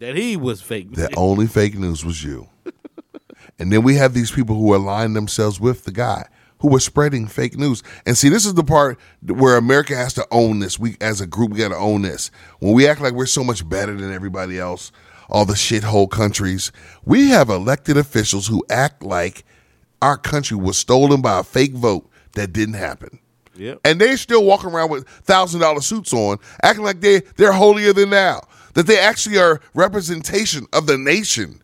That he was fake. News. that only fake news was you. (laughs) and then we have these people who align themselves with the guy who was spreading fake news. And see, this is the part where America has to own this. We, as a group, we got to own this. When we act like we're so much better than everybody else, all the shithole countries, we have elected officials who act like our country was stolen by a fake vote that didn't happen. Yep. And they still walking around with thousand dollar suits on, acting like they they're holier than thou. That they actually are representation of the nation.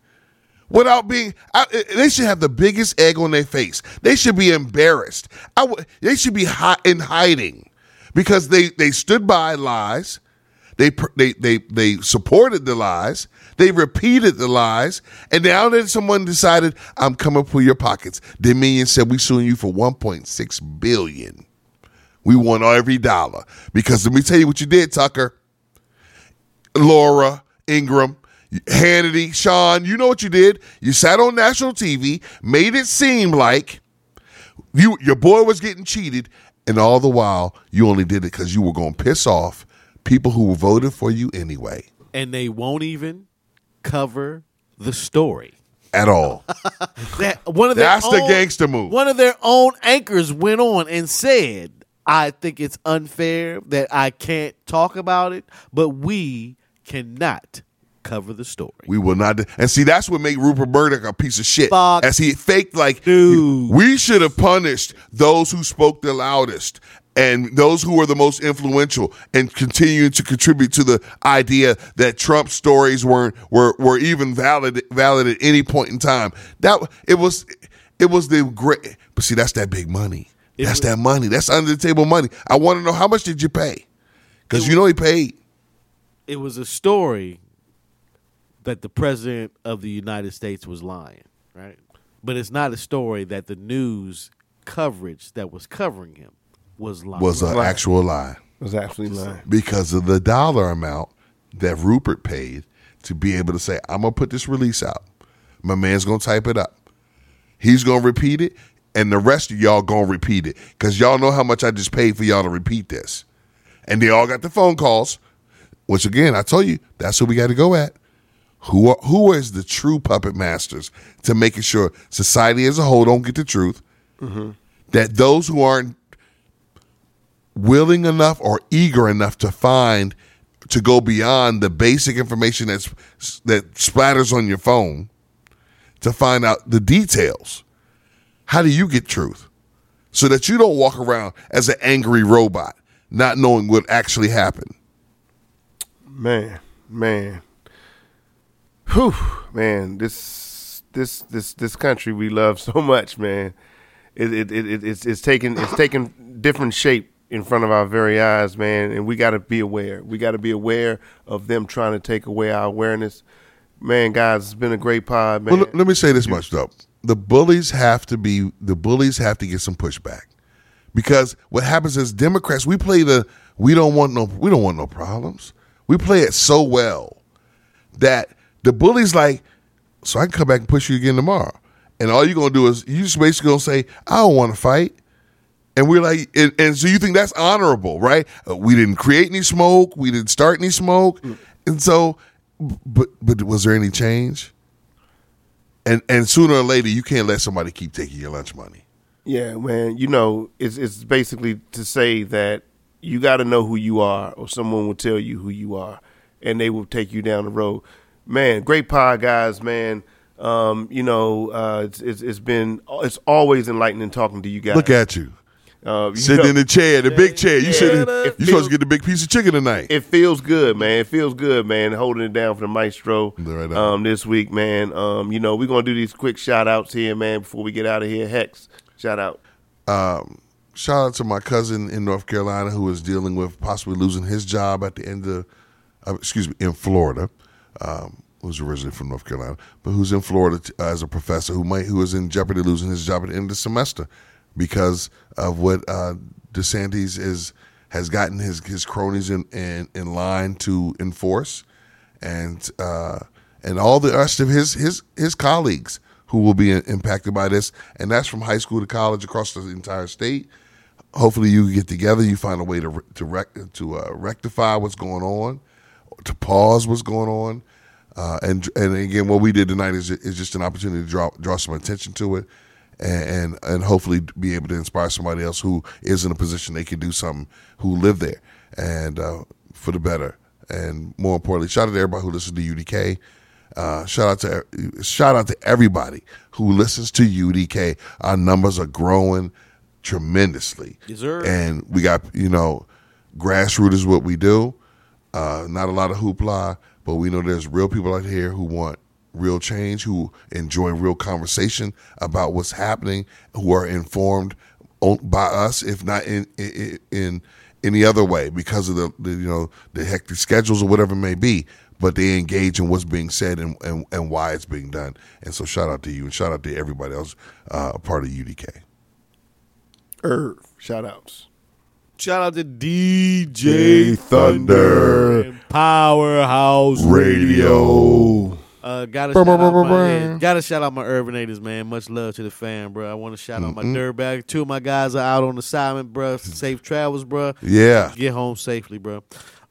Without being, I, they should have the biggest egg on their face. They should be embarrassed. They should be hi- in hiding because they they stood by lies. They they they they supported the lies. They repeated the lies, and now that someone decided, "I'm coming for your pockets," Dominion said, "We suing you for 1.6 billion. We want every dollar. Because let me tell you what you did, Tucker. Laura, Ingraham, Hannity, Sean, you know what you did? You sat on national TV, made it seem like you your boy was getting cheated, and all the while you only did it because you were going to piss off people who voted for you anyway. and they won't even cover the story. At all. (laughs) That one of their That's the gangster move. One of their own anchors went on and said, "I think it's unfair that I can't talk about it, but we cannot cover the story." We will not. And see, that's what made Rupert Murdoch a piece of shit. Fuck. As he faked like, Dude. we should have punished those who spoke the loudest and those who were the most influential and continue to contribute to the idea that Trump's stories weren't were were even valid valid at any point in time. That it was it was the great. But see, that's that big money. It that's was- that money. That's under the table money. I want to know how much did you pay? Because you know he paid. It was a story that the president of the United States was lying, right? But it's not a story that the news coverage that was covering him was lying. Was an actual lie. It was actually lying. because of the dollar amount that Rupert paid to be able to say, I'm gonna put this release out. My man's gonna type it up. He's gonna repeat it, and the rest of y'all gonna repeat it. Cause y'all know how much I just paid for y'all to repeat this. And they all got the phone calls, which again, I told you, that's who we gotta go at. Who are, who is the true puppet masters to making sure society as a whole don't get the truth? Mm-hmm. That those who aren't willing enough or eager enough to find to go beyond the basic information that's that splatters on your phone to find out the details. How do you get truth? So that you don't walk around as an angry robot, not knowing what actually happened. Man, man. Whew, man, this this this this country we love so (laughs) much, man. It it, it, it it's it's taking it's taking different shape in front of our very eyes, man, and we got to be aware. We got to be aware of them trying to take away our awareness. Man, guys, it's been a great pod, man. Well, let- let me say this much though: the bullies have to be the bullies have to get some pushback because what happens is Democrats we play the we don't want no we don't want no problems. We play it so well that the bully's like so I can come back and push you again tomorrow, and all you're gonna do is you just basically gonna say I don't want to fight. And we're like, and, and so you think that's honorable, right? Uh, we didn't create any smoke, we didn't start any smoke, and so, but but was there any change? And and sooner or later, you can't let somebody keep taking your lunch money. Yeah, man. You know, it's it's basically to say that you got to know who you are, or someone will tell you who you are, and they will take you down the road. Man, great pod, guys. Man, um, you know, uh, it's, it's it's been it's always enlightening talking to you guys. Look at you. Uh, you Sitting know, in the chair, the big chair. You Yeah. sitting. It You supposed to get the big piece of chicken tonight. it feels good, man. It feels good, man. Holding it down for the maestro Right um, this week, man. Um, you know, we're gonna do these quick shout outs here, man, before we get out of here. Hex, shout out. Shout out to my cousin in North Carolina who is dealing with possibly losing his job at the end of, uh, excuse me, in Florida. Um, who's originally from North Carolina, but who's in Florida t- uh, as a professor who might who is in jeopardy of losing his job at the end of the semester because of what uh, DeSantis is has gotten his his cronies in in, in line to enforce, and uh, and all the rest of his his his colleagues who will be impacted by this, and that's from high school to college across the entire state. Hopefully, you get together, you find a way to to rec- to uh, rectify what's going on, to pause what's going on, uh, and and again, what we did tonight is is just an opportunity to draw draw some attention to it, and, and and hopefully be able to inspire somebody else who is in a position they can do something, who live there, and uh, for the better, and more importantly, shout out to everybody who listens to UDK. Uh, shout out to shout out to everybody who listens to UDK. Our numbers are growing tremendously. Yes. And we got you know, grassroots is what we do. Uh, not a lot of hoopla, but we know there's real people out here who want real change, who enjoy real conversation about what's happening, who are informed by us, if not in in, in any other way, because of the, the you know the hectic schedules or whatever it may be. But they engage in what's being said and, and, and why it's being done. And so, shout out to you and shout out to everybody else uh, a part of UDK. Irv, shout outs. Shout out to DJ Thunder. and Powerhouse Radio. Uh, gotta shout out my yeah, gotta shout out my Urbanators, man. Much love to the fan, bro. I want to shout out my dirtbag. Two of my guys are out on assignment, bro. Safe travels, bro. Yeah. Get home safely, bro.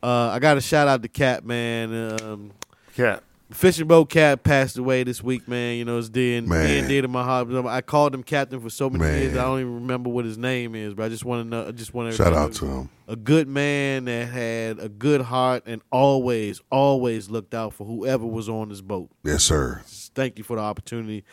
Uh, I got to shout out to Cat, man. Um, Cap. Fishing boat cat passed away this week, man. You know, it's dear, Man. near and dear to my heart. I called him captain for so many Man. years. I don't even remember what his name is, but I just want to know. I just want to Shout out to him. a good man that had a good heart and always, always looked out for whoever was on this boat. Yes, sir. Thank you for the opportunity.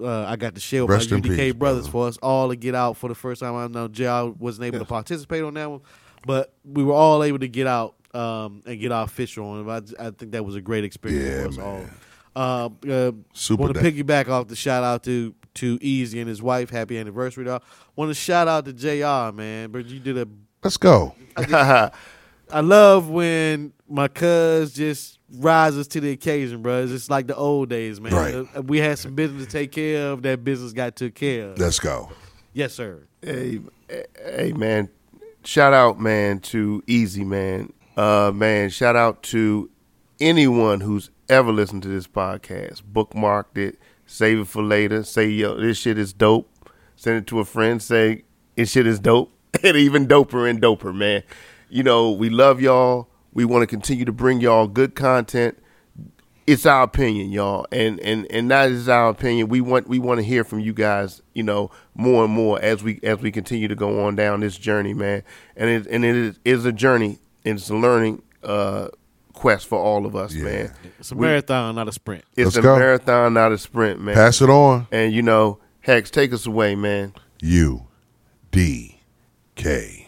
Uh, I got to share with Rest my UDK peace, brothers brother. for us all to get out for the first time. I know JR wasn't able to participate on that one, but we were all able to get out um, and get our fish on. I, I think that was a great experience Yeah, for us man. all. Uh, uh, Super Want to piggyback off the shout out to to Easy and his wife. Happy anniversary, dog. Want to shout out to Jr. Man, but you did a Let's go. (laughs) I love when my cuz just rises to the occasion, bro. It's just like the old days, man. Right. Uh, We had some business to take care of. That business got took care of. Let's go. yes, sir. Hey, hey, man. Shout out, man, to Easy, man. Uh, man, shout out to anyone who's ever listened to this podcast. Bookmarked it, save it for later. Say, yo, this shit is dope. Send it to a friend. Say, this shit is dope. (laughs) And even doper and doper, man. You know, we love y'all. We want to continue to bring y'all good content it's our opinion, y'all, and and and that is our opinion. We want we want to hear from you guys, you know, more and more as we as we continue to go on down this journey, man. And it and it is, is a journey, it's a learning uh, quest for all of us, Yeah. man. It's a marathon, not a sprint. It's Let's a go. marathon, not a sprint, man. Pass it on. And you know, Hex, take us away, man. U D K.